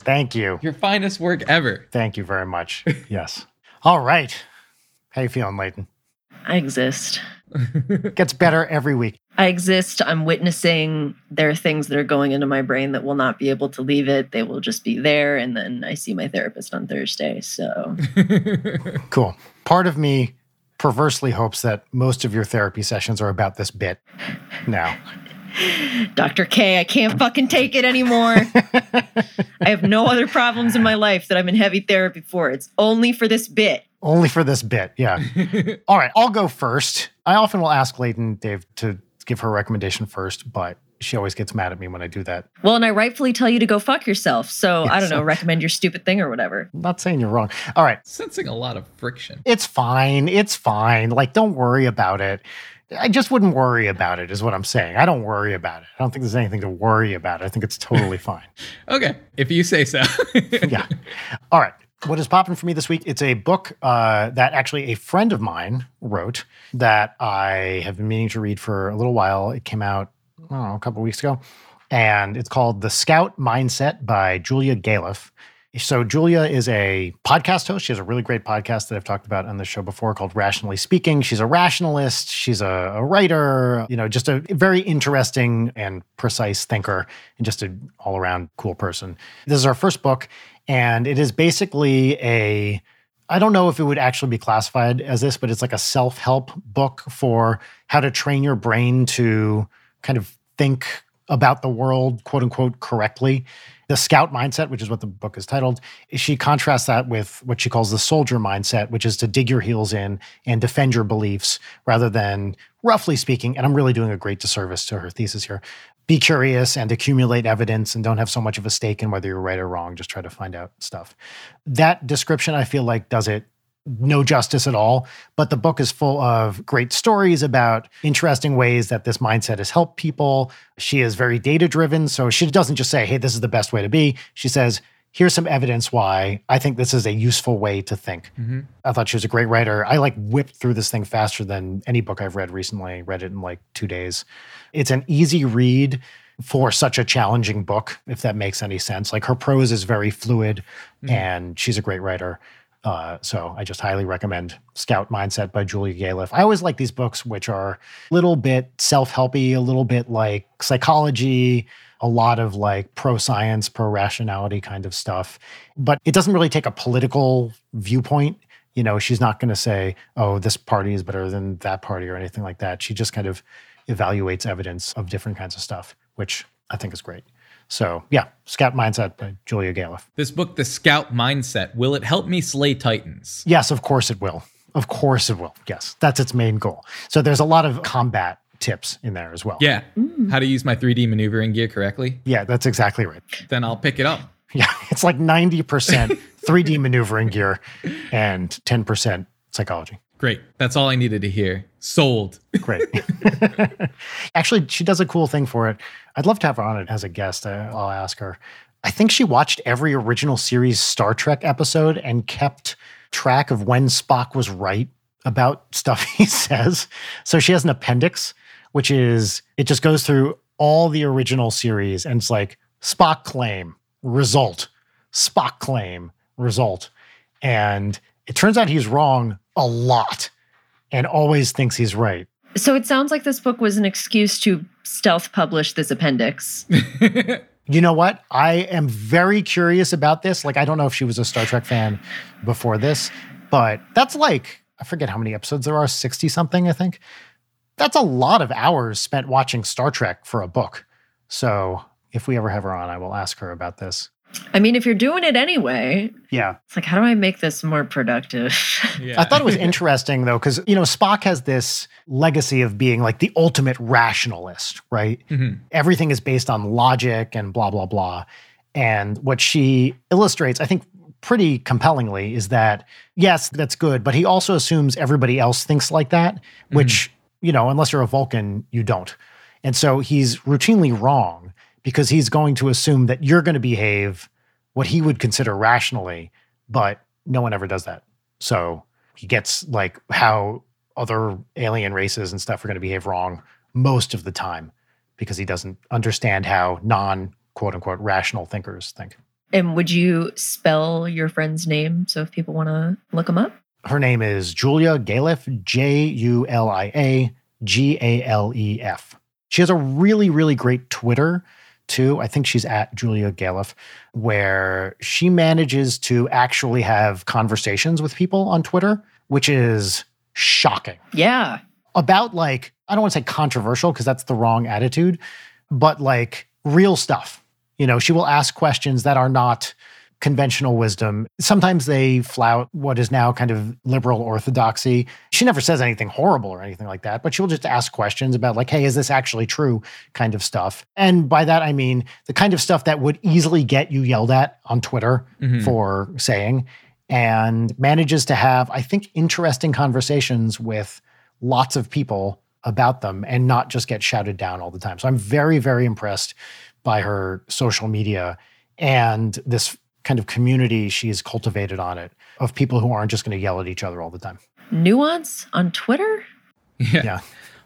Thank you. Your finest work ever. Thank you very much. Yes. All right. How you feeling, Leighton? I exist. Gets better every week. I exist. I'm witnessing there are things that are going into my brain that will not be able to leave it. They will just be there. And then I see my therapist on Thursday. So Cool. Part of me perversely hopes that most of your therapy sessions are about this bit now. Dr. K, I can't fucking take it anymore. I have no other problems in my life that I'm in heavy therapy for. It's only for this bit. Only for this bit. Yeah. All right. I'll go first. I often will ask Leighton, Dave, to give her recommendation first, but she always gets mad at me when I do that. Well, and I rightfully tell you to go fuck yourself. So I don't know, recommend your stupid thing or whatever. I'm not saying you're wrong. All right. Sensing a lot of friction. It's fine. It's fine. Like, don't worry about it. I just wouldn't worry about it, is what I'm saying. I don't worry about it. I don't think there's anything to worry about. I think it's totally fine. Okay, if you say so. yeah. All right. What is popping for me this week? It's a book uh, that actually a friend of mine wrote that I have been meaning to read for a little while. It came out, I don't know, a couple weeks ago. And it's called The Scout Mindset by Julia Galef. So, Julia is a podcast host. She has a really great podcast that I've talked about on the show before called Rationally Speaking. She's a rationalist, she's a, a writer, you know, just a very interesting and precise thinker and just an all around cool person. This is our first book, and it is basically a I don't know if it would actually be classified as this, but it's like a self help book for how to train your brain to kind of think about the world, quote unquote, correctly. The scout mindset, which is what the book is titled, she contrasts that with what she calls the soldier mindset, which is to dig your heels in and defend your beliefs rather than, roughly speaking, and I'm really doing a great disservice to her thesis here, be curious and accumulate evidence and don't have so much of a stake in whether you're right or wrong. Just try to find out stuff. That description, I feel like, does it no justice at all. But the book is full of great stories about interesting ways that this mindset has helped people. She is very data driven. So she doesn't just say, hey, this is the best way to be. She says, here's some evidence why I think this is a useful way to think. Mhm. I thought she was a great writer. I like whipped through this thing faster than any book I've read recently. Read it in like two days. It's an easy read for such a challenging book, if that makes any sense. Like her prose is very fluid and she's a great writer. Uh, so I just highly recommend Scout Mindset by Julia Galef. I always like these books, which are a little bit self-helpy, a little bit like psychology, a lot of like pro-science, pro-rationality kind of stuff. But it doesn't really take a political viewpoint. You know, she's not going to say, "Oh, this party is better than that party" or anything like that. She just kind of evaluates evidence of different kinds of stuff, which I think is great. So yeah, Scout Mindset by Julia Galef. This book, The Scout Mindset, will it help me slay Titans? Yes, of course it will. Of course it will. Yes, that's its main goal. So there's a lot of combat tips in there as well. Yeah. Mm. How to use my 3D maneuvering gear correctly? Yeah, that's exactly right. Then I'll pick it up. Yeah, it's like 90% 3D maneuvering gear and 10% psychology. Great. That's all I needed to hear. Sold. Great. Actually, she does a cool thing for it. I'd love to have her on it as a guest. I'll ask her. I think she watched every original series Star Trek episode and kept track of when Spock was right about stuff he says. So she has an appendix, which is it just goes through all the original series and it's like Spock claim, result, Spock claim, result. And it turns out he's wrong a lot and always thinks he's right. So it sounds like this book was an excuse to stealth publish this appendix. You know what? I am very curious about this. Like, I don't know if she was a Star Trek fan before this, but that's like, I forget how many episodes there are 60 something, I think. That's a lot of hours spent watching Star Trek for a book. So if we ever have her on, I will ask her about this. I mean, if you're doing it anyway, Yeah. it's like, how do I make this more productive? yeah. I thought it was interesting though, because, you know, Spock has this legacy of being like the ultimate rationalist, right? Mhm. everything is based on logic and blah blah blah and what she illustrates i think pretty compellingly is that yes that's good but he also assumes everybody else thinks like that which you know unless you're a vulcan you don't and so he's routinely wrong because he's going to assume that you're going to behave what he would consider rationally but no one ever does that so he gets like how other alien races and stuff are going to behave wrong most of the time because he doesn't understand how non quote unquote rational thinkers think. and would you spell your friend's name so if people want to look him up? Her name is Julia Galef, J U L I A G A L E F. She has a really, really great Twitter too. I think she's at Julia Galef, where she manages to actually have conversations with people on Twitter, which is shocking. Yeah. about like I don't want to say controversial because that's the wrong attitude, but like real stuff. You know, she will ask questions that are not conventional wisdom. Sometimes they flout what is now kind of liberal orthodoxy. She never says anything horrible or anything like that, but she'll just ask questions about like, hey, is this actually true kind of stuff. And by that I mean the kind of stuff that would easily get you yelled at on Twitter Mhm. for saying and manages to have I think interesting conversations with lots of people about them and not just get shouted down all the time. So I'm very, very impressed by her social media and this kind of community she's cultivated on it of people who aren't just going to yell at each other all the time. Nuance on Twitter? Yeah. Yeah.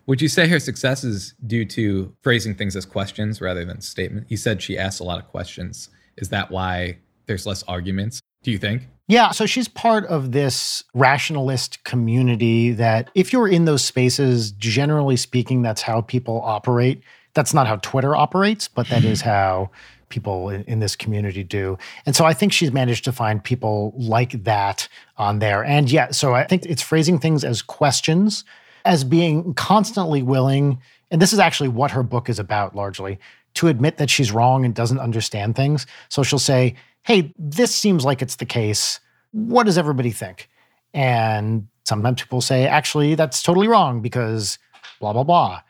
Would you say her success is due to phrasing things as questions rather than statements? You said she asks a lot of questions. Is that why there's less arguments? Do you think? Yeah, so she's part of this rationalist community that if you're in those spaces, generally speaking, that's how people operate. That's not how Twitter operates, but that is how people in, in this community do. And so I think she's managed to find people like that on there. And yeah, so I think it's phrasing things as questions, as being constantly willing, and this is actually what her book is about largely, to admit that she's wrong and doesn't understand things. So she'll say, Hey, this seems like it's the case. What does everybody think? And sometimes people say, Actually, that's totally wrong because blah, blah, blah.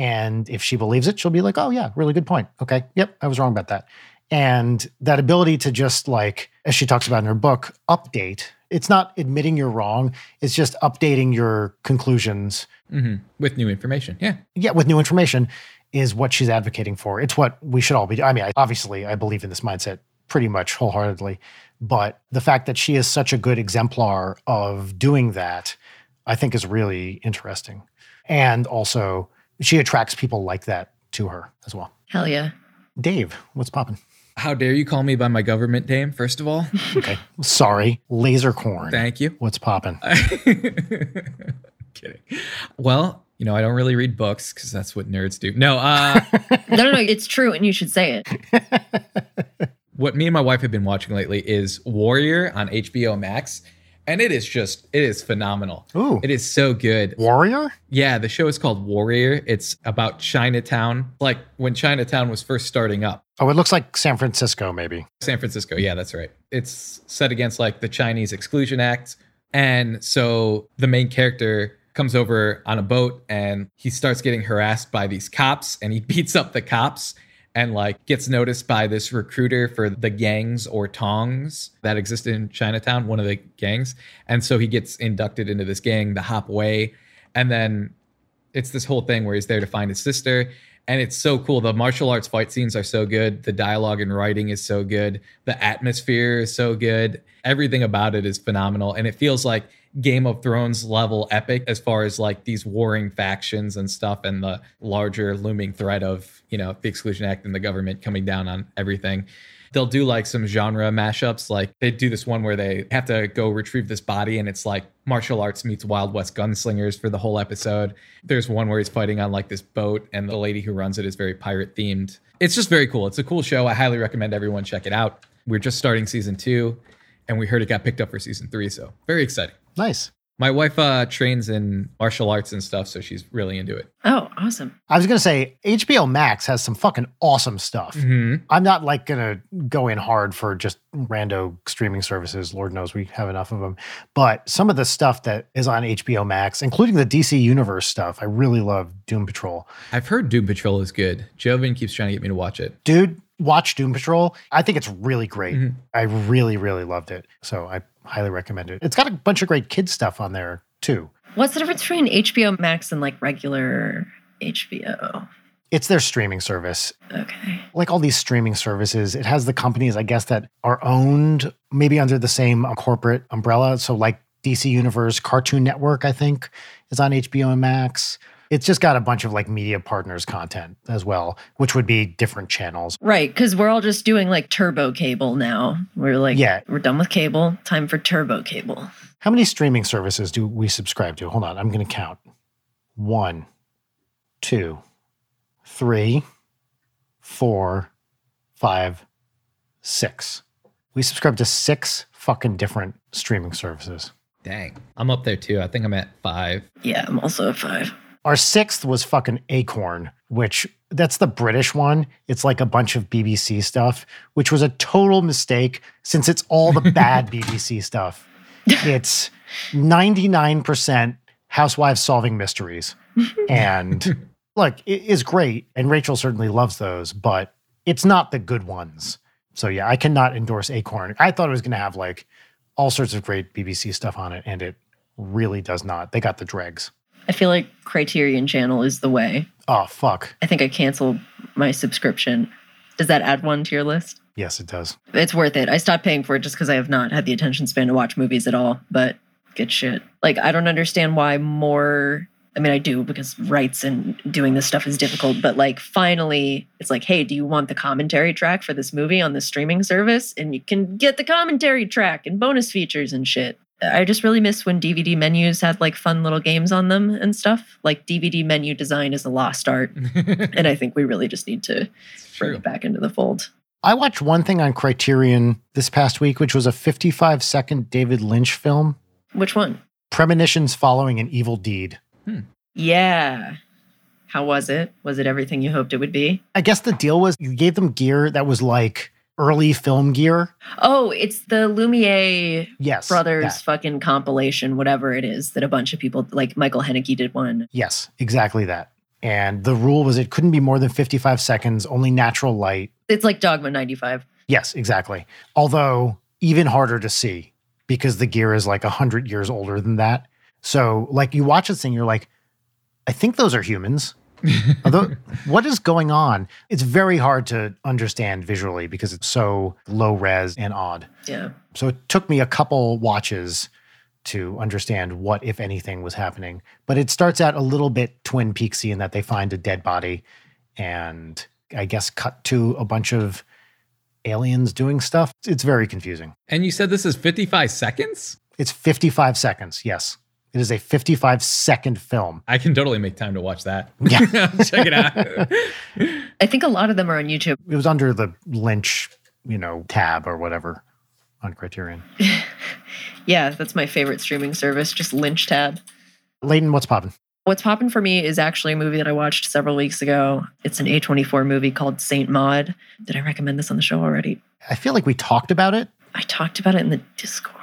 And if she believes it, she'll be like, oh, yeah, really good point. Okay. Yep. I was wrong about that. And that ability to just like, as she talks about in her book, update. It's not admitting you're wrong. It's just updating your conclusions. hmm With new information. Yeah. Yeah, with new information is what she's advocating for. It's what we should all be. I mean, I, obviously, I believe in this mindset pretty much wholeheartedly. But the fact that she is such a good exemplar of doing that, I think is really interesting. And also, she attracts people like that to her as well. Hell yeah. Dave, what's popping? How dare you call me by my government name, first of all? Okay. Sorry. Lasercorn. Thank you. What's popping? Kidding. Well, you know, I don't really read books because that's what nerds do. No, uh, No, no, no. It's true, and you should say it. what me and my wife have been watching lately is Warrior on HBO Max. And it is just, it is phenomenal. Ooh. It is so good. Warrior? Yeah, the show is called Warrior. It's about Chinatown, like when Chinatown was first starting up. Oh, it looks like San Francisco, maybe. San Francisco. Yeah, that's right. It's set against like the Chinese Exclusion Act. And so the main character comes over on a boat and he starts getting harassed by these cops and he beats up the cops and like gets noticed by this recruiter for the gangs or tongs that existed in Chinatown, one of the gangs. And so he gets inducted into this gang, the Hop Wei. And then it's this whole thing where he's there to find his sister. And it's so cool. The martial arts fight scenes are so good. The dialogue and writing is so good. The atmosphere is so good. Everything about it is phenomenal. And it feels like Game of Thrones level epic as far as like these warring factions and stuff and the larger looming threat of, you know, the Exclusion Act and the government coming down on everything. They'll do like some genre mashups. Like they do this one where they have to go retrieve this body and it's like martial arts meets Wild West gunslingers for the whole episode. There's one where he's fighting on like this boat and the lady who runs it is very pirate themed. It's just very cool. It's a cool show. I highly recommend everyone check it out. We're just starting season two and we heard it got picked up for season three. So very exciting. Nice. My wife uh, trains in martial arts and stuff, so she's really into it. Oh, awesome. I was gonna say HBO Max has some fucking awesome stuff. Mm-hmm. I'm not like gonna go in hard for just rando streaming services. Lord knows we have enough of them. But some of the stuff that is on HBO Max, including the DC Universe stuff, I really love Doom Patrol. I've heard Doom Patrol is good. Joven keeps trying to get me to watch it. Dude, watch Doom Patrol. I think it's really great. Mhm. I really, really loved it. So I highly recommend it. It's got a bunch of great kids stuff on there too. What's the difference between HBO Max and like regular HBO? It's their streaming service. Okay. like all these streaming services, it has the companies, I guess, that are owned maybe under the same corporate umbrella. So, like DC Universe, Cartoon Network, I think, is on HBO Max. It's just got a bunch of like media partners content as well, which would be different channels. Right, because we're all just doing like turbo cable now. We're like, Yeah. we're done with cable. Time for turbo cable. How many streaming services do we subscribe to? Hold on, I'm going to count. One, two, three, four, five, six. We subscribe to six fucking different streaming services. Dang. I'm up there too. I think I'm at five. Yeah, I'm also at five. Our sixth was fucking Acorn, which that's the British one. It's like a bunch of BBC stuff, which was a total mistake since it's all the bad BBC stuff. It's 99% housewives solving mysteries. And look, it is great. And Rachel certainly loves those, but it's not the good ones. So yeah, I cannot endorse Acorn. I thought it was going to have like all sorts of great BBC stuff on it, and it really does not. They got the dregs. I feel like Criterion Channel is the way. Oh, fuck. I think I canceled my subscription. Does that add one to your list? Yes, it does. It's worth it. I stopped paying for it just because I have not had the attention span to watch movies at all, but good shit. Like, I don't understand why more. I mean, I do because rights and doing this stuff is difficult, but like, finally, it's like, hey, do you want the commentary track for this movie on the streaming service? And you can get the commentary track and bonus features and shit. I just really miss when DVD menus had like fun little games on them and stuff. Like, DVD menu design is a lost art. And I think we really just need to bring True. it back into the fold. I watched one thing on Criterion this past week, which was a 55 second David Lynch film, Which one? Premonitions Following an Evil Deed. Hmm. Yeah. How was it? Was it everything you hoped it would be? I guess the deal was you gave them gear that was like early film gear. Oh, it's the Lumiere Yes. Brothers that. fucking compilation, whatever it is, that a bunch of people, like Michael Haneke did one. Yes, exactly that. And the rule was it couldn't be more than 55 seconds, only natural light. It's like Dogma 95. Yes, exactly. Although even harder to see because the gear is like 100 years older than that. So, like, you watch this thing, you're like, I think those are humans. Although, what is going on? It's very hard to understand visually because it's so low res and odd. Yeah. So, it took me a couple watches to understand what, if anything, was happening. But it starts out a little bit Twin Peaksy in that they find a dead body and I guess cut to a bunch of aliens doing stuff. It's very confusing. and you said this is 55 seconds? It's 55 seconds. Yes. It is a 55 second film. I can totally make time to watch that. Yeah. Check it out. I think a lot of them are on YouTube. It was under the Lynch, you know, tab or whatever on Criterion. Yeah, that's my favorite streaming service, just Lynch Tab. Leighton, what's popping? What's popping for me is actually a movie that I watched several weeks ago. It's an A24 movie called Saint Maud. Did I recommend this on the show already? I feel like we talked about it. I talked about it in the Discord.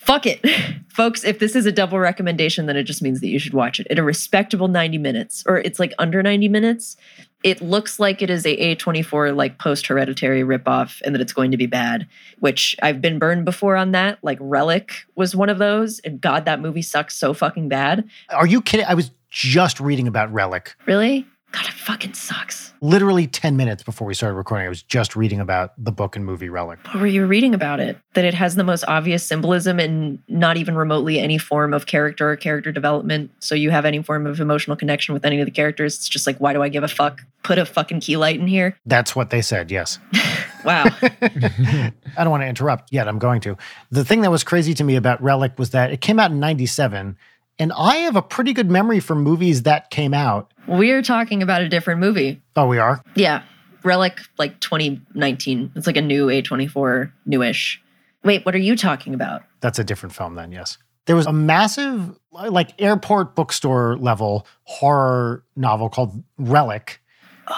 Fuck it. Folks, if this is a double recommendation, then it just means that you should watch it at a respectable 90 minutes, or it's like under 90 minutes. It looks like it is a A24 like post hereditary ripoff and that it's going to be bad, which I've been burned before on that. Like Relic was one of those. And God, that movie sucks so fucking bad. Are you kidding? I was just reading about Relic. Really? God, it fucking sucks. Literally 10 minutes before we started recording, I was just reading about the book and movie Relic. What were you reading about it? That it has the most obvious symbolism and not even remotely any form of character or character development. So you have any form of emotional connection with any of the characters. It's just like, why do I give a fuck? Put a fucking key light in here. That's what they said, yes. Wow. I don't want to interrupt yet. I'm going to. The thing that was crazy to me about Relic was that it came out in 97, and I have a pretty good memory for movies that came out. We're talking about a different movie. Oh, we are? Yeah. Relic, like 2019. It's like a new A24, newish. Wait, what are you talking about? That's a different film then, yes. There was a massive, like, airport bookstore level horror novel called Relic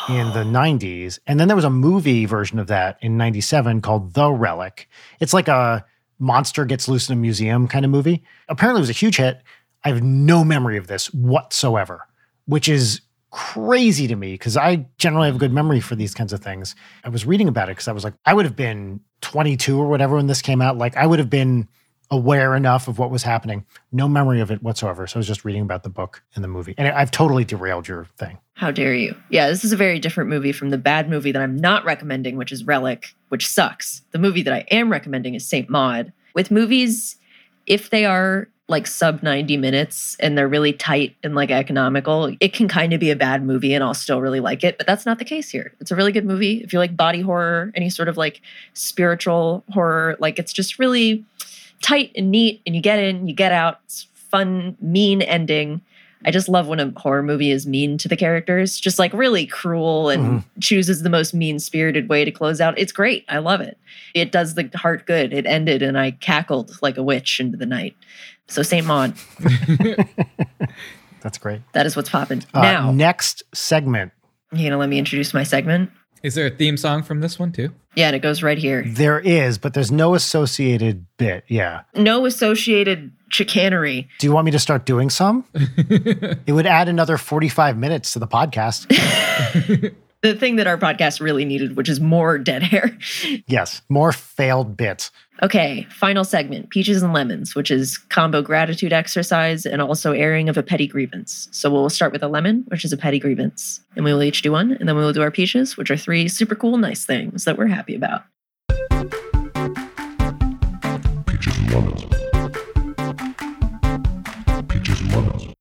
in the 90s. And then there was a movie version of that in 97 called The Relic. It's like a monster gets loose in a museum kind of movie. Apparently, it was a huge hit. I have no memory of this whatsoever, which is crazy to me because I generally have a good memory for these kinds of things. I was reading about it because I was like, I would have been 22 or whatever when this came out. Like, I would have been aware enough of what was happening. No memory of it whatsoever. So I was just reading about the book and the movie. And I've totally derailed your thing. How dare you? Yeah, this is a very different movie from the bad movie that I'm not recommending, which is Relic, which sucks. The movie that I am recommending is Saint Maud. With movies, if they are like sub 90 minutes and they're really tight and like economical, it can kind of be a bad movie and I'll still really like it. But that's not the case here. It's a really good movie. If you like body horror, any sort of like spiritual horror, like it's just really tight and neat and you get in, you get out. It's fun, mean ending. I just love when a horror movie is mean to the characters, just like really cruel and chooses the most mean spirited way to close out. It's great. I love it. It does the heart good. It ended and I cackled like a witch into the night. So, St. Maud, That's great. that is what's popping. Uh, now, next segment. you to let me introduce my segment? Is there a theme song from this one too? Yeah, and it goes right here. There is, but there's no associated bit. Yeah. No associated chicanery. Do you want me to start doing some? it would add another 45 minutes to the podcast. The thing that our podcast really needed, which is more dead hair. yes. More failed bits. Okay, final segment Peaches and Lemons, which is combo gratitude exercise and also airing of a petty grievance. So we'll start with a lemon, which is a petty grievance. And we will each do one, and then we will do our peaches, which are three super cool, nice things that we're happy about. Peaches and lemons. Peaches and lemons.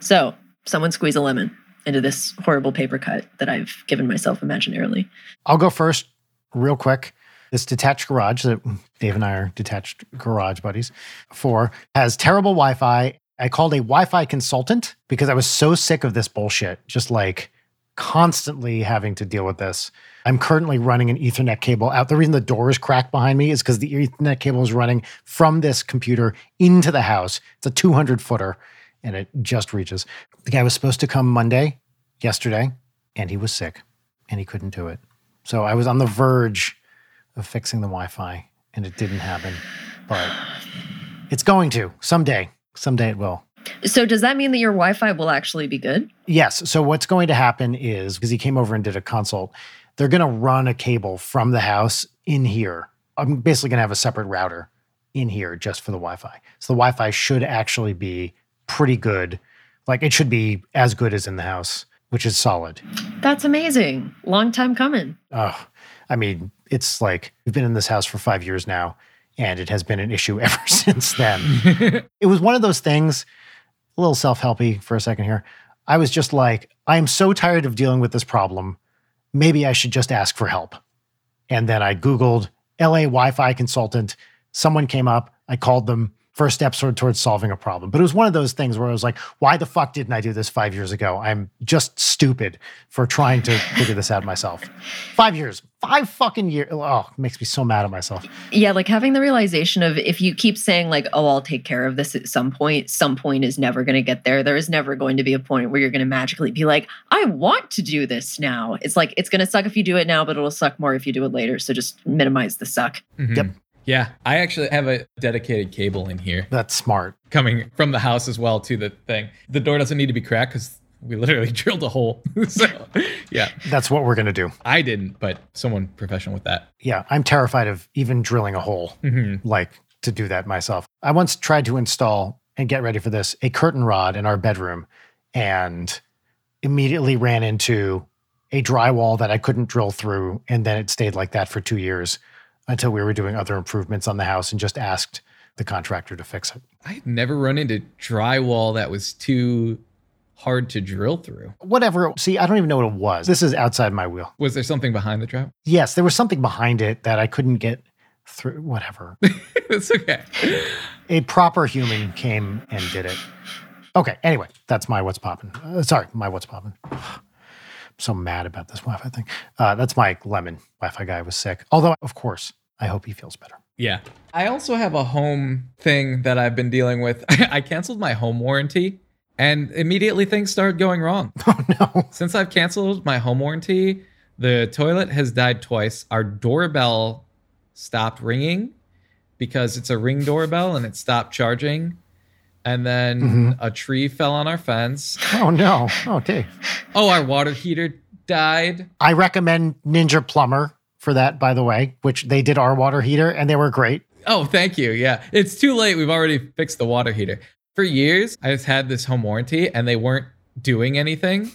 So someone squeeze a lemon into this horrible paper cut that I've given myself imaginarily. I'll go first, real quick. This detached garage that Dave and I are detached garage buddies for has terrible Wi Fi. I called a Wi Fi consultant because I was so sick of this bullshit, just like constantly having to deal with this. I'm currently running an Ethernet cable out. The reason the door is cracked behind me is because the Ethernet cable is running from this computer into the house. It's a 200 footer and it just reaches. The guy was supposed to come Monday, yesterday, and he was sick and he couldn't do it. So I was on the verge of fixing the Wi Fi and it didn't happen. But it's going to someday. Someday it will. So does that mean that your Wi-Fi will actually be good? Yes. So what's going to happen is because he came over and did a consult, they're going to run a cable from the house in here. I'm basically going to have a separate router in here just for the Wi-Fi. So the Wi-Fi should actually be pretty good. Like it should be as good as in the house, which is solid. That's amazing. Long time coming. Oh, I mean, it's like we've been in this house for five years now, and it has been an issue ever since then. it was one of those things, a little self helpy for a second here. I was just like, I am so tired of dealing with this problem. Maybe I should just ask for help. And then I Googled LA Wi Fi consultant. Someone came up. I called them. First step sort of towards solving a problem. But it was one of those things where I was like, why the fuck didn't I do this five years ago? I'm just stupid for trying to figure this out myself. Five years, five fucking years. Oh, makes me so mad at myself. Yeah, like having the realization of if you keep saying like, "Oh, I'll take care of this at some point," some point is never going to get there. There is never going to be a point where you're going to magically be like, "I want to do this now." It's like it's going to suck if you do it now, but it'll suck more if you do it later. So just minimize the suck. Mhm. Yep. Yeah, I actually have a dedicated cable in here That's smart. coming from the house as well to the thing. The door doesn't need to be cracked because we literally drilled a hole. so, yeah, That's what we're going to do. I didn't, but someone professional with that. Yeah, I'm terrified of even drilling a hole, hmm like to do that myself. I once tried to install and get ready for this a curtain rod in our bedroom, and immediately ran into a drywall that I couldn't drill through. And then it stayed like that for two years until we were doing other improvements on the house and just asked the contractor to fix it. I had never run into drywall that was too hard to drill through. Whatever. See, I don't even know what it was. This is outside my wheel. Was there something behind the trap? Yes, there was something behind it that I couldn't get through. Whatever. It's okay. a proper human came and did it. Okay. Anyway, that's my what's popping. Uh, sorry, my what's popping. So mad about this Wi-Fi thing. Uh, that's my lemon. Wi-Fi guy was sick. Although, of course, I hope he feels better. Yeah. I also have a home thing that I've been dealing with. I canceled my home warranty and immediately things started going wrong. Oh no. Since I've canceled my home warranty, the toilet has died twice. Our doorbell stopped ringing because it's a ring doorbell and it stopped charging. And then mm-hmm. a tree fell on our fence. Oh no. Oh, okay. Oh, our water heater died. I recommend Ninja Plumber for that, by the way, which they did our water heater and they were great. Oh, thank you. Yeah. It's too late. We've already fixed the water heater. For years, I just had this home warranty and they weren't doing anything.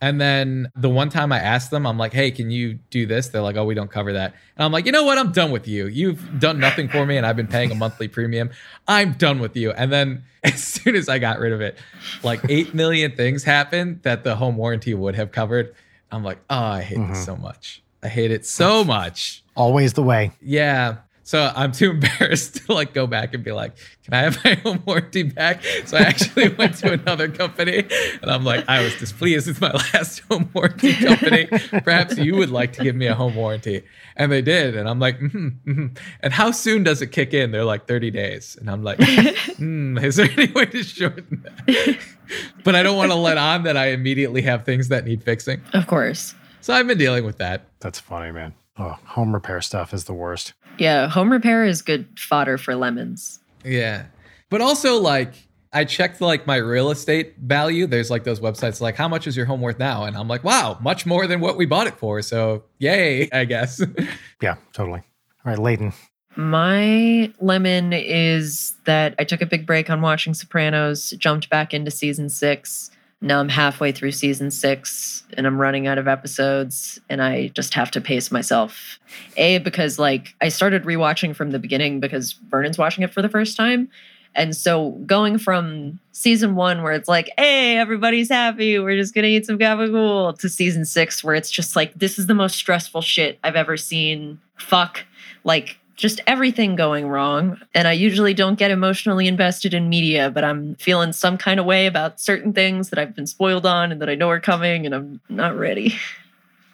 And then the one time I asked them, I'm like, hey, can you do this? They're like, oh, we don't cover that. And I'm like, you know what? I'm done with you. You've done nothing for me and I've been paying a monthly premium. I'm done with you. And then as soon as I got rid of it, like 8 million things happened that the home warranty would have covered. I'm like, oh, I hate this mm-hmm. so much. I hate it so much. Always the way. Yeah. So I'm too embarrassed to like go back and be like, can I have my home warranty back? So I actually went to another company and I'm like, I was displeased with my last home warranty company. Perhaps you would like to give me a home warranty. And they did. And I'm like, mm mm and how soon does it kick in? They're like 30 days. And I'm like, hmm, is there any way to shorten that? but I don't want to let on that I immediately have things that need fixing. Of course. So I've been dealing with that. That's funny, man. Oh, home repair stuff is the worst. Yeah, home repair is good fodder for lemons. Yeah. But also like I checked like my real estate value. There's like those websites like how much is your home worth now? And I'm like, wow, much more than what we bought it for. So yay, I guess. Yeah, totally. All right, Leighton. My lemon is that I took a big break on watching Sopranos, jumped back into season six. Now I'm halfway through season six and I'm running out of episodes and I just have to pace myself. A, because like I started rewatching from the beginning because Vernon's watching it for the first time. And so going from season one, where it's like, hey, everybody's happy, we're just gonna eat some gabagool, to season six, where it's just like, this is the most stressful shit I've ever seen. Fuck. Like, just everything going wrong. And I usually don't get emotionally invested in media, but I'm feeling some kind of way about certain things that I've been spoiled on and that I know are coming, and I'm not ready.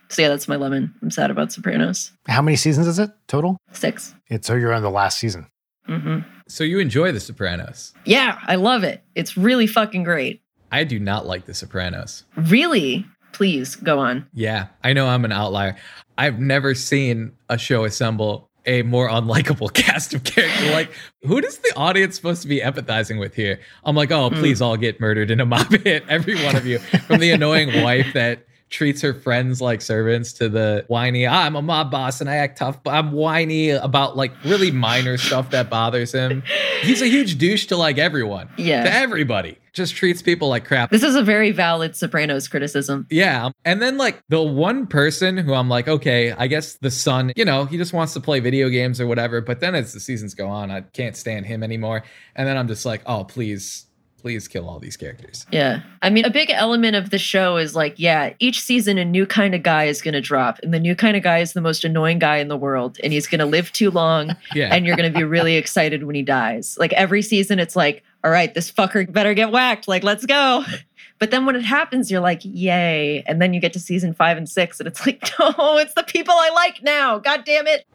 So yeah, that's my lemon. I'm sad about Sopranos. How many seasons is it total? Six. It's so you're on the last season. hmm so you enjoy The Sopranos. Yeah, I love it. It's really fucking great. I do not like The Sopranos. Really? Please go on. Yeah, I know I'm an outlier. I've never seen a show assemble a more unlikable cast of characters. Like, who is the audience supposed to be empathizing with here? I'm like, oh, hmm. please all get murdered in a mob hit. Every one of you. From the annoying wife that treats her friends like servants to the whiny, I'm a mob boss and I act tough, but I'm whiny about like really minor stuff that bothers him. He's a huge douche to like everyone. Yeah. To everybody. Just treats people like crap. This is a very valid Sopranos criticism. Yeah. And then like the one person who I'm like, okay, I guess the son, you know, he just wants to play video games or whatever. But then as the seasons go on, I can't stand him anymore. And then I'm just like, oh, please, please kill all these characters. Yeah. I mean, a big element of the show is like, yeah, each season a new kind of guy is going to drop. And the new kind of guy is the most annoying guy in the world. And he's going to live too long. Yeah. And you're going to be really excited when he dies. Like every season, it's like, all right, this fucker better get whacked. Like, let's go. But then when it happens, you're like, yay. And then you get to season five and six, and it's like, no, it's the people I like now. God damn it.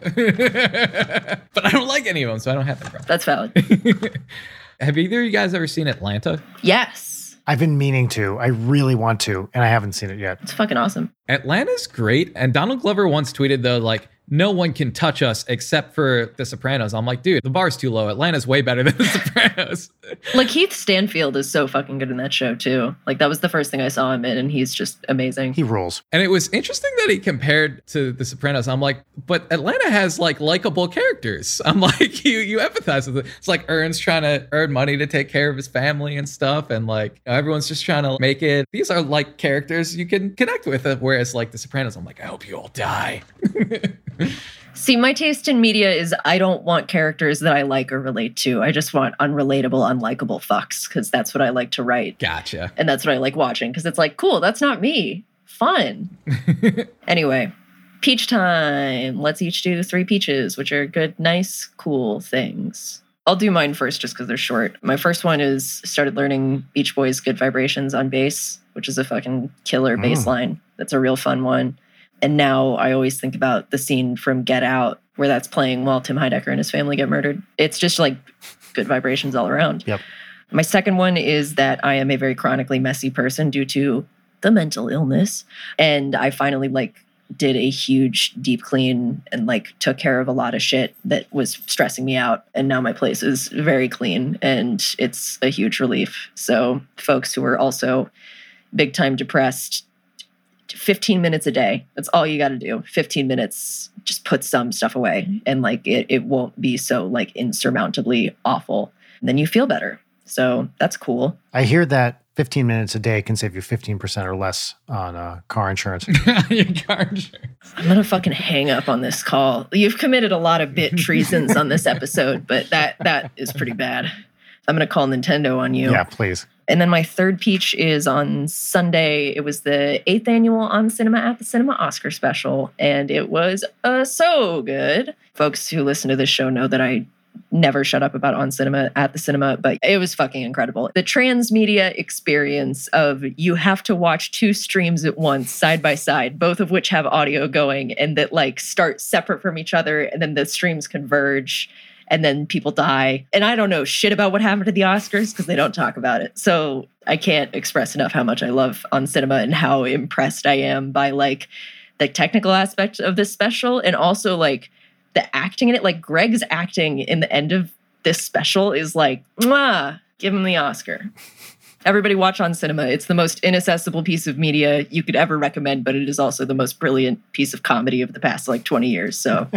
but I don't like any of them, so I don't have that problem. That's valid. Have either of you guys ever seen Atlanta? yes. I've been meaning to. I really want to, and I haven't seen it yet. It's fucking awesome. Atlanta's great. And Donald Glover once tweeted though, like, no one can touch us except for The Sopranos. I'm like, dude, the bar's too low. Atlanta's way better than The Sopranos. Like Keith Stanfield is so fucking good in that show too. Like that was the first thing I saw him in, and he's just amazing. He rules. and it was interesting that he compared to The Sopranos. I'm like, but Atlanta has like likable characters. I'm like, you you empathize with it. It's like Earn's trying to earn money to take care of his family and stuff, and like everyone's just trying to make it. These are like characters you can connect with. Uh, whereas like The Sopranos, I'm like, I hope you all die. See, my taste in media is I don't want characters that I like or relate to. I just want unrelatable, unlikable fucks because that's what I like to write. Gotcha. And that's what I like watching because it's like, cool, that's not me. Fun. anyway, peach time. Let's each do three peaches, which are good, nice, cool things. I'll do mine first just because they're short. My first one is started learning Beach Boys Good Vibrations on bass, which is a fucking killer Mm. bass line. That's a real fun one. And now I always think about the scene from Get Out where that's playing while Tim Heidecker and his family get murdered. It's just like good vibrations all around. Yep. My second one is that I am a very chronically messy person due to the mental illness. And I finally like did a huge deep clean and like took care of a lot of shit that was stressing me out. And now my place is very clean and it's a huge relief. So folks who are also big time depressed, 15 minutes a day. That's all you got to do. 15 minutes, just put some stuff away and like it, it won't be so like insurmountably awful. And then you feel better. So that's cool. I hear that 15 minutes a day can save you 15% or less on uh, car insurance. Your car insurance. I'm gonna fucking hang up on this call. You've committed a lot of bit treasons on this episode, but that that is pretty bad. I'm gonna call Nintendo on you. yeah, please. And then my third peach is on Sunday. It was the eighth annual On Cinema at the Cinema Oscar special, and it was uh, so good. Folks who listen to this show know that I never shut up about On Cinema at the cinema, but it was fucking incredible. The transmedia experience of you have to watch two streams at once, side by side, both of which have audio going and that like start separate from each other, and then the streams converge and then people die. And I don't know shit about what happened to the Oscars because they don't talk about it. So I can't express enough how much I love on cinema and how impressed I am by like the technical aspect of this special and also like the acting in it. Like Greg's acting in the end of this special is like, mwah, give him the Oscar. Everybody watch on cinema. It's the most inaccessible piece of media you could ever recommend, but it is also the most brilliant piece of comedy of the past like 20 years. So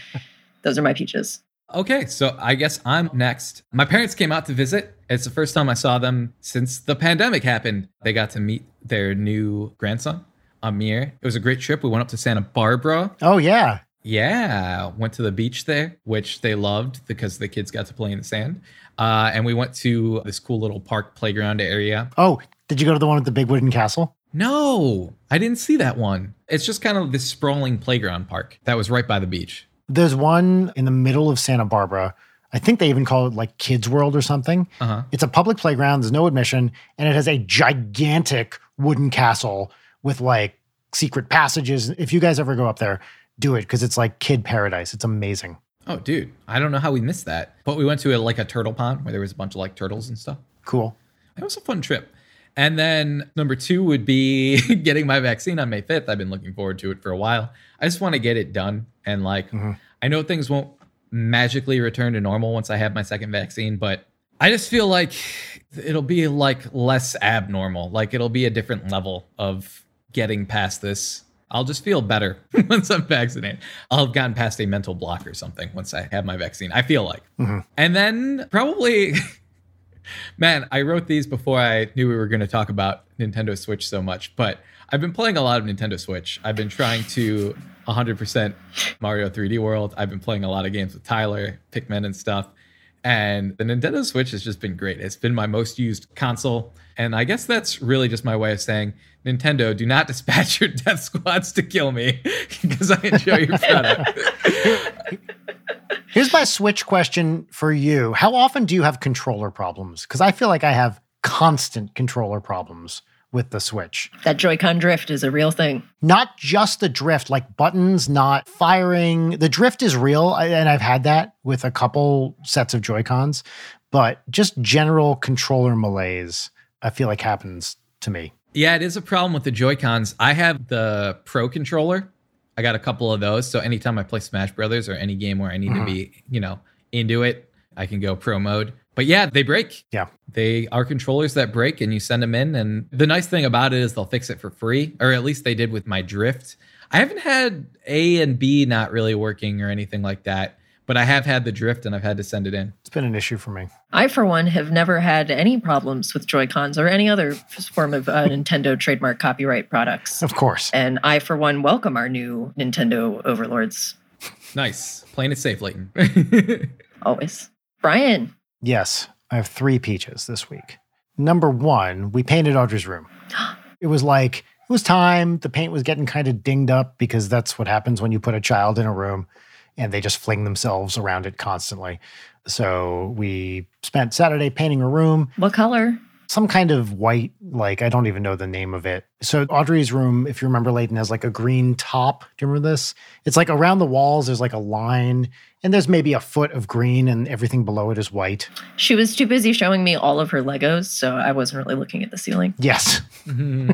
those are my peaches. Okay, so I guess I'm next. My parents came out to visit. It's the first time I saw them since the pandemic happened. They got to meet their new grandson, Amir. It was a great trip. We went up to Santa Barbara. Oh, yeah. Yeah, went to the beach there, which they loved because the kids got to play in the sand. Uh, and we went to this cool little park playground area. Oh, did you go to the one with the big wooden castle? No, I didn't see that one. It's just kind of this sprawling playground park that was right by the beach. There's one in the middle of Santa Barbara. I think they even call it like Kids World or something. Uh huh. It's a public playground, there's no admission, and it has a gigantic wooden castle with like secret passages. If you guys ever go up there, do it because it's like kid paradise. It's amazing. Oh, dude, I don't know how we missed that. But we went to a, like a turtle pond where there was a bunch of like turtles and stuff. Cool. It was a fun trip. And then number two would be getting my vaccine on May 5th. I've been looking forward to it for a while. I just want to get it done. And like, Mhm. I know things won't magically return to normal once I have my second vaccine, but I just feel like it'll be like less abnormal. Like it'll be a different level of getting past this. I'll just feel better once I'm vaccinated. I'll have gotten past a mental block or something once I have my vaccine. I feel like. Mhm. And then probably Man, I wrote these before I knew we were going to talk about Nintendo Switch so much, but I've been playing a lot of Nintendo Switch. I've been trying to 100% Mario 3D World. I've been playing a lot of games with Tyler, Pikmin, and stuff. And the Nintendo Switch has just been great. It's been my most used console. And I guess that's really just my way of saying, Nintendo, do not dispatch your death squads to kill me because I enjoy your product. Here's my Switch question for you. How often do you have controller problems? Because I feel like I have constant controller problems with the Switch. That Joy-Con drift is a real thing. Not just the drift, like buttons not firing. The drift is real, and I've had that with a couple sets of Joy-Cons, but just general controller malaise, I feel like happens to me. Yeah, it is a problem with the Joy Cons. I have the Pro controller. I got a couple of those. So anytime I play Smash Brothers or any game where I need to mm-hmm. be, you know, into it, I can go pro mode. But yeah, they break. Yeah. They are controllers that break and you send them in. And the nice thing about it is they'll fix it for free, or at least they did with my drift. I haven't had A and B not really working or anything like that, but I have had the drift and I've had to send it in. It's been an issue for me. I, for one, have never had any problems with Joy Cons or any other form of uh, Nintendo trademark copyright products. Of course. And I, for one, welcome our new Nintendo overlords Nice. Playing it safe, Leighton. always. Brian, Yes, I have three peaches this week. Number one, we painted Audrey's room. It was like, it was time. The paint was getting kind of dinged up because that's what happens when you put a child in a room and they just fling themselves around it constantly. So we spent Saturday painting a room, what color? some kind of white, like, I don't even know the name of it. So Audrey's room, if you remember, Leighton has like a green top. Do you remember this? It's like around the walls, there's like a line and there's maybe a foot of green and everything below it is white. She was too busy showing me all of her Legos, so I wasn't really looking at the ceiling. Yes.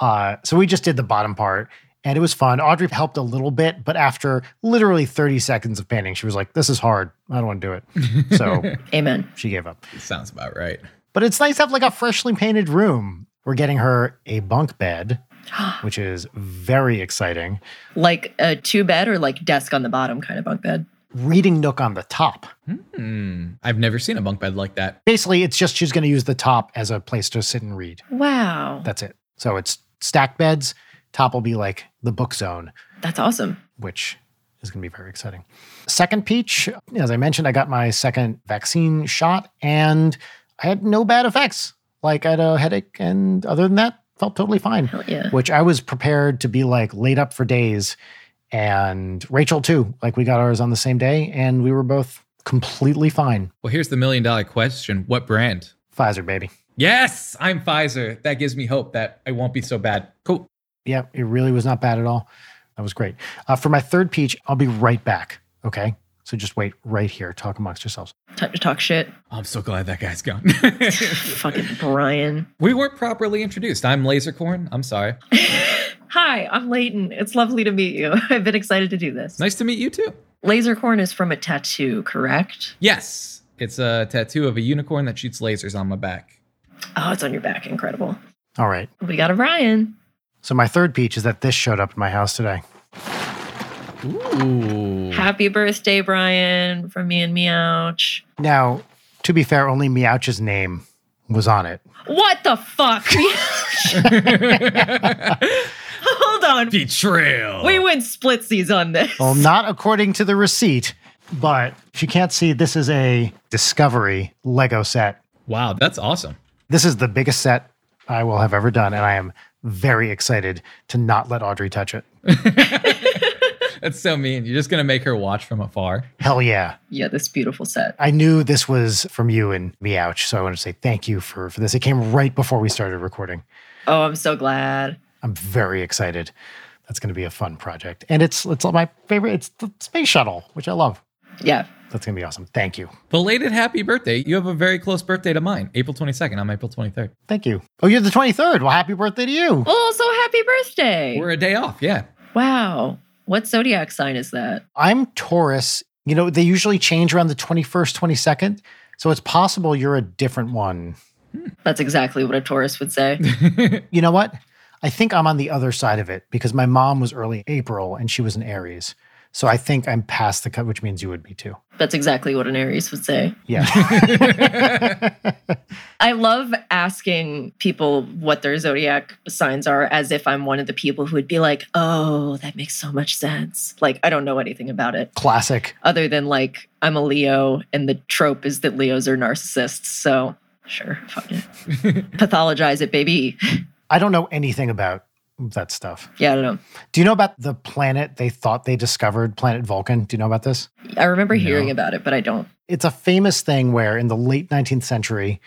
uh, so we just did the bottom part and it was fun. Audrey helped a little bit, but after literally 30 seconds of painting, she was like, This is hard. I don't want to do it. So Amen. she gave up. Sounds about right. But it's nice to have like a freshly painted room. We're getting her a bunk bed, which is very exciting. Like a two bed or like desk on the bottom kind of bunk bed. Reading nook on the top. Hmm. I've never seen a bunk bed like that. Basically, it's just she's going to use the top as a place to sit and read. Wow. That's it. So it's stacked beds. Top will be like the book zone. That's awesome. which is going to be very exciting. Second peach, as I mentioned, I got my second vaccine shot and I had no bad effects. Like I had a headache, and other than that, felt totally fine. Hell yeah. Which I was prepared to be like laid up for days. And Rachel, too. Like we got ours on the same day and we were both completely fine. Well, here's the million dollar question What brand? Pfizer, baby. Yes, I'm Pfizer. That gives me hope that I won't be so bad. Cool. Yeah, it really was not bad at all. That was great. Uh, for my third peach, I'll be right back. Okay. So just wait right here. Talk amongst yourselves. Time to talk shit. I'm so glad that guy's gone. Fucking Brian. we weren't properly introduced. I'm Lasercorn. I'm sorry. Hi, I'm Leighton. It's lovely to meet you. I've been excited to do this. Nice to meet you too. Lasercorn is from a tattoo, correct? Yes, it's a tattoo of a unicorn that shoots lasers on my back. Oh, it's on your back. Incredible. All right. We got a Brian. So my third peach is that this showed up at my house today. Ooh. Happy birthday, Brian, from me and Meowch. Now, to be fair, only Meowch's name was on it. What the fuck? Hold on. Betrayal. We went splitsies on this. Well, not according to the receipt, but if you can't see, this is a Discovery Lego set. Wow, that's awesome. This is the biggest set I will have ever done, and I am very excited to not let Audrey touch it. That's so mean. You're just gonna make her watch from afar. Hell yeah. Yeah, this beautiful set. I knew this was from you and Meowch, so I want to say thank you for, for this. It came right before we started recording. Oh, I'm so glad. I'm very excited. That's going to be a fun project. And it's it's my favorite. It's the space shuttle, which I love. Yeah. That's going to be awesome. Thank you. Belated happy birthday. You have a very close birthday to mine, April 22nd. I'm April 23rd. Thank you. Oh, you're the 23rd. Well, happy birthday to you. Oh, so happy birthday. We're a day off. Yeah. wow. What zodiac sign is that? I'm Taurus. You know, they usually change around the 21st, 22nd. So it's possible you're a different one. Hmm. That's exactly what a Taurus would say. You know what? I think I'm on the other side of it because my mom was early April and she was an Aries. So I think I'm past the cut, which means you would be too. That's exactly what an Aries would say. Yeah. I love asking people what their zodiac signs are as if I'm one of the people who would be like, oh, that makes so much sense. Like, I don't know anything about it Classic. other than like, I'm a Leo and the trope is that Leos are narcissists. So, sure, fuck it. Pathologize it, baby. I don't know anything about that stuff. Yeah, I don't know. Do you know about the planet they thought they discovered, Planet Vulcan? Do you know about this? I remember hearing No. about it, but I don't. It's a famous thing where in the late 19th century,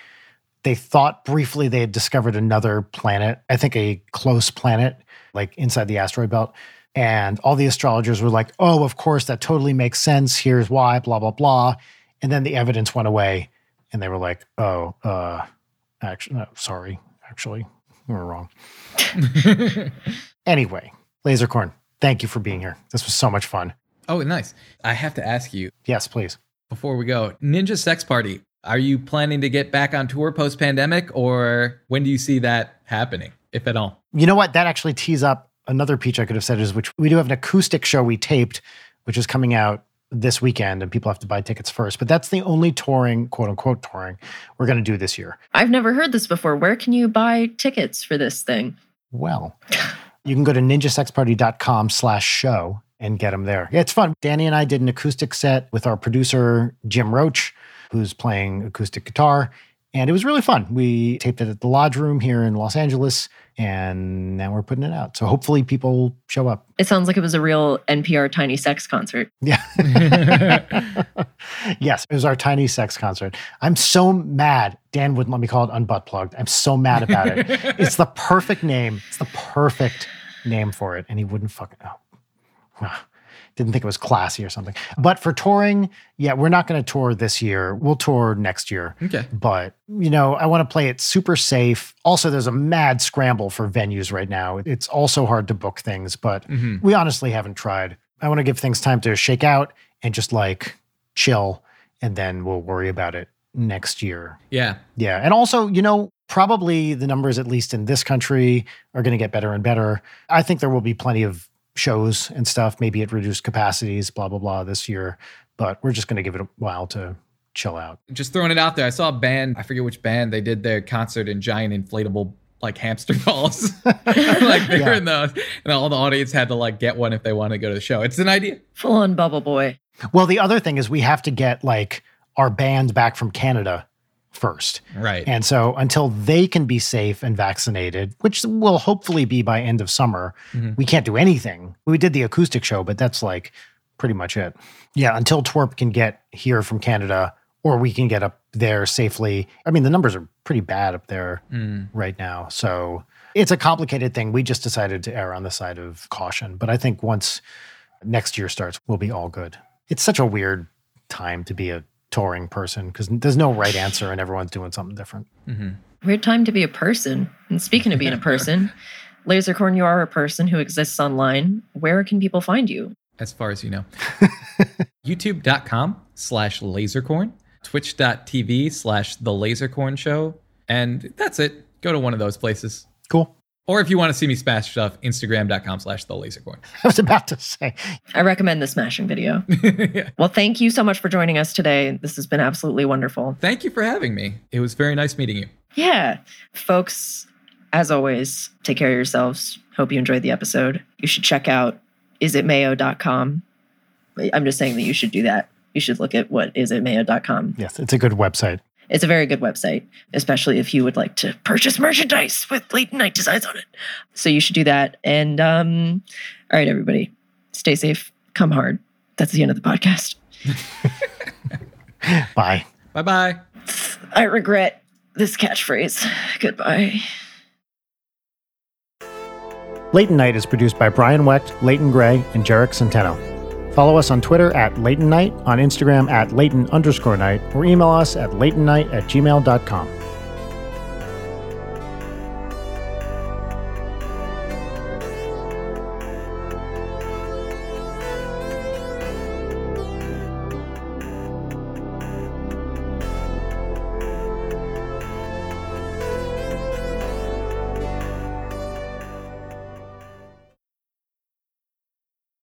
they thought briefly they had discovered another planet, I think a close planet, like inside the asteroid belt. And all the astrologers were like, oh, of course, that totally makes sense. Here's why, blah, blah, blah. And then the evidence went away and they were like, oh, uh, actually, no, sorry, actually, we were wrong. Anyway, Lasercorn, Thank you for being here. This was so much fun. Oh, nice. I have to ask you Yes, please. before we go Ninja Sex Party, are you planning to get back on tour post pandemic or when do you see that happening, if at all? You know what? That actually tees up another peach I could have said is which we do have an acoustic show we taped, which is coming out this weekend, and people have to buy tickets first. But that's the only touring, quote unquote, touring we're going to do this year. I've never heard this before. Where can you buy tickets for this thing? Well, you can go to ninjasexparty.com slash show and get them there. Yeah, it's fun. Danny and I did an acoustic set with our producer, Jim Roach, who's playing acoustic guitar. And it was really fun. We taped it at the Lodge Room here in Los Angeles, and now we're putting it out. So hopefully people show up. It sounds like it was a real NPR Tiny Sex concert. Yeah. yes, it was our tiny sex concert. I'm so mad. Dan wouldn't let me call it unbutt plugged. I'm so mad about it. it's the perfect name. It's the perfect name for it. And he wouldn't fucking oh. Didn't think it was classy or something. But for touring, yeah, we're not going to tour this year. We'll tour next year. Okay. But, you know, I want to play it super safe. Also, there's a mad scramble for venues right now. It's also hard to book things, but Mhm. we honestly haven't tried. I want to give things time to shake out and just like chill, and then we'll worry about it next year. Yeah. Yeah. And also, you know, probably the numbers, at least in this country, are going to get better and better. I think there will be plenty of shows and stuff, maybe it reduced capacities, blah, blah, blah this year. But we're just going to give it a while to chill out. Just throwing it out there. I saw a band, I forget which band, they did their concert in giant inflatable like hamster balls. like they were Yeah. in those and all the audience had to like get one if they wanted to go to the show. It's an idea. Full on Bubble Boy. Well, the other thing is we have to get like our band back from Canada first. Right. And so until they can be safe and vaccinated, which will hopefully be by end of summer, Mhm. we can't do anything. We did the acoustic show, but that's like pretty much it. Yeah, until TWRP can get here from Canada or we can get up there safely. I mean, the numbers are pretty bad up there Mm. right now. So it's a complicated thing. We just decided to err on the side of caution. But I think once next year starts, we'll be all good. It's such a weird time to be a touring person because there's no right answer and everyone's doing something different. Mhm. Weird time to be a person. And speaking of being a person, Lasercorn, you are a person who exists online. Where can people find you? As far as you know. YouTube.com slash lasercorn, twitch.tv slash the lasercorn show. And that's it. Go to one of those places. Cool. Or if you want to see me smash stuff, Instagram.com slash the lasercorn. I was about to say, I recommend the smashing video. yeah. Well, thank you so much for joining us today. This has been absolutely wonderful. Thank you for having me. It was very nice meeting you. Yeah. Folks, as always, take care of yourselves. Hope you enjoyed the episode. You should check out isitmayo.com. I'm just saying that you should do that. You should look at what isitmayo.com. yes, it's a good website. It's a very good website, especially if you would like to purchase merchandise with Leighton Night designs on it. So you should do that. And um, all right, everybody, stay safe, come hard. That's the end of the podcast. Bye. Bye bye. I regret this catchphrase. Goodbye. Leighton Night is produced by Brian Wecht, Leighton Gray, and Jarek Centeno. Follow us on Twitter at Leighton Night, on Instagram at Leighton underscore night, or email us at leightonnight at gmail.com.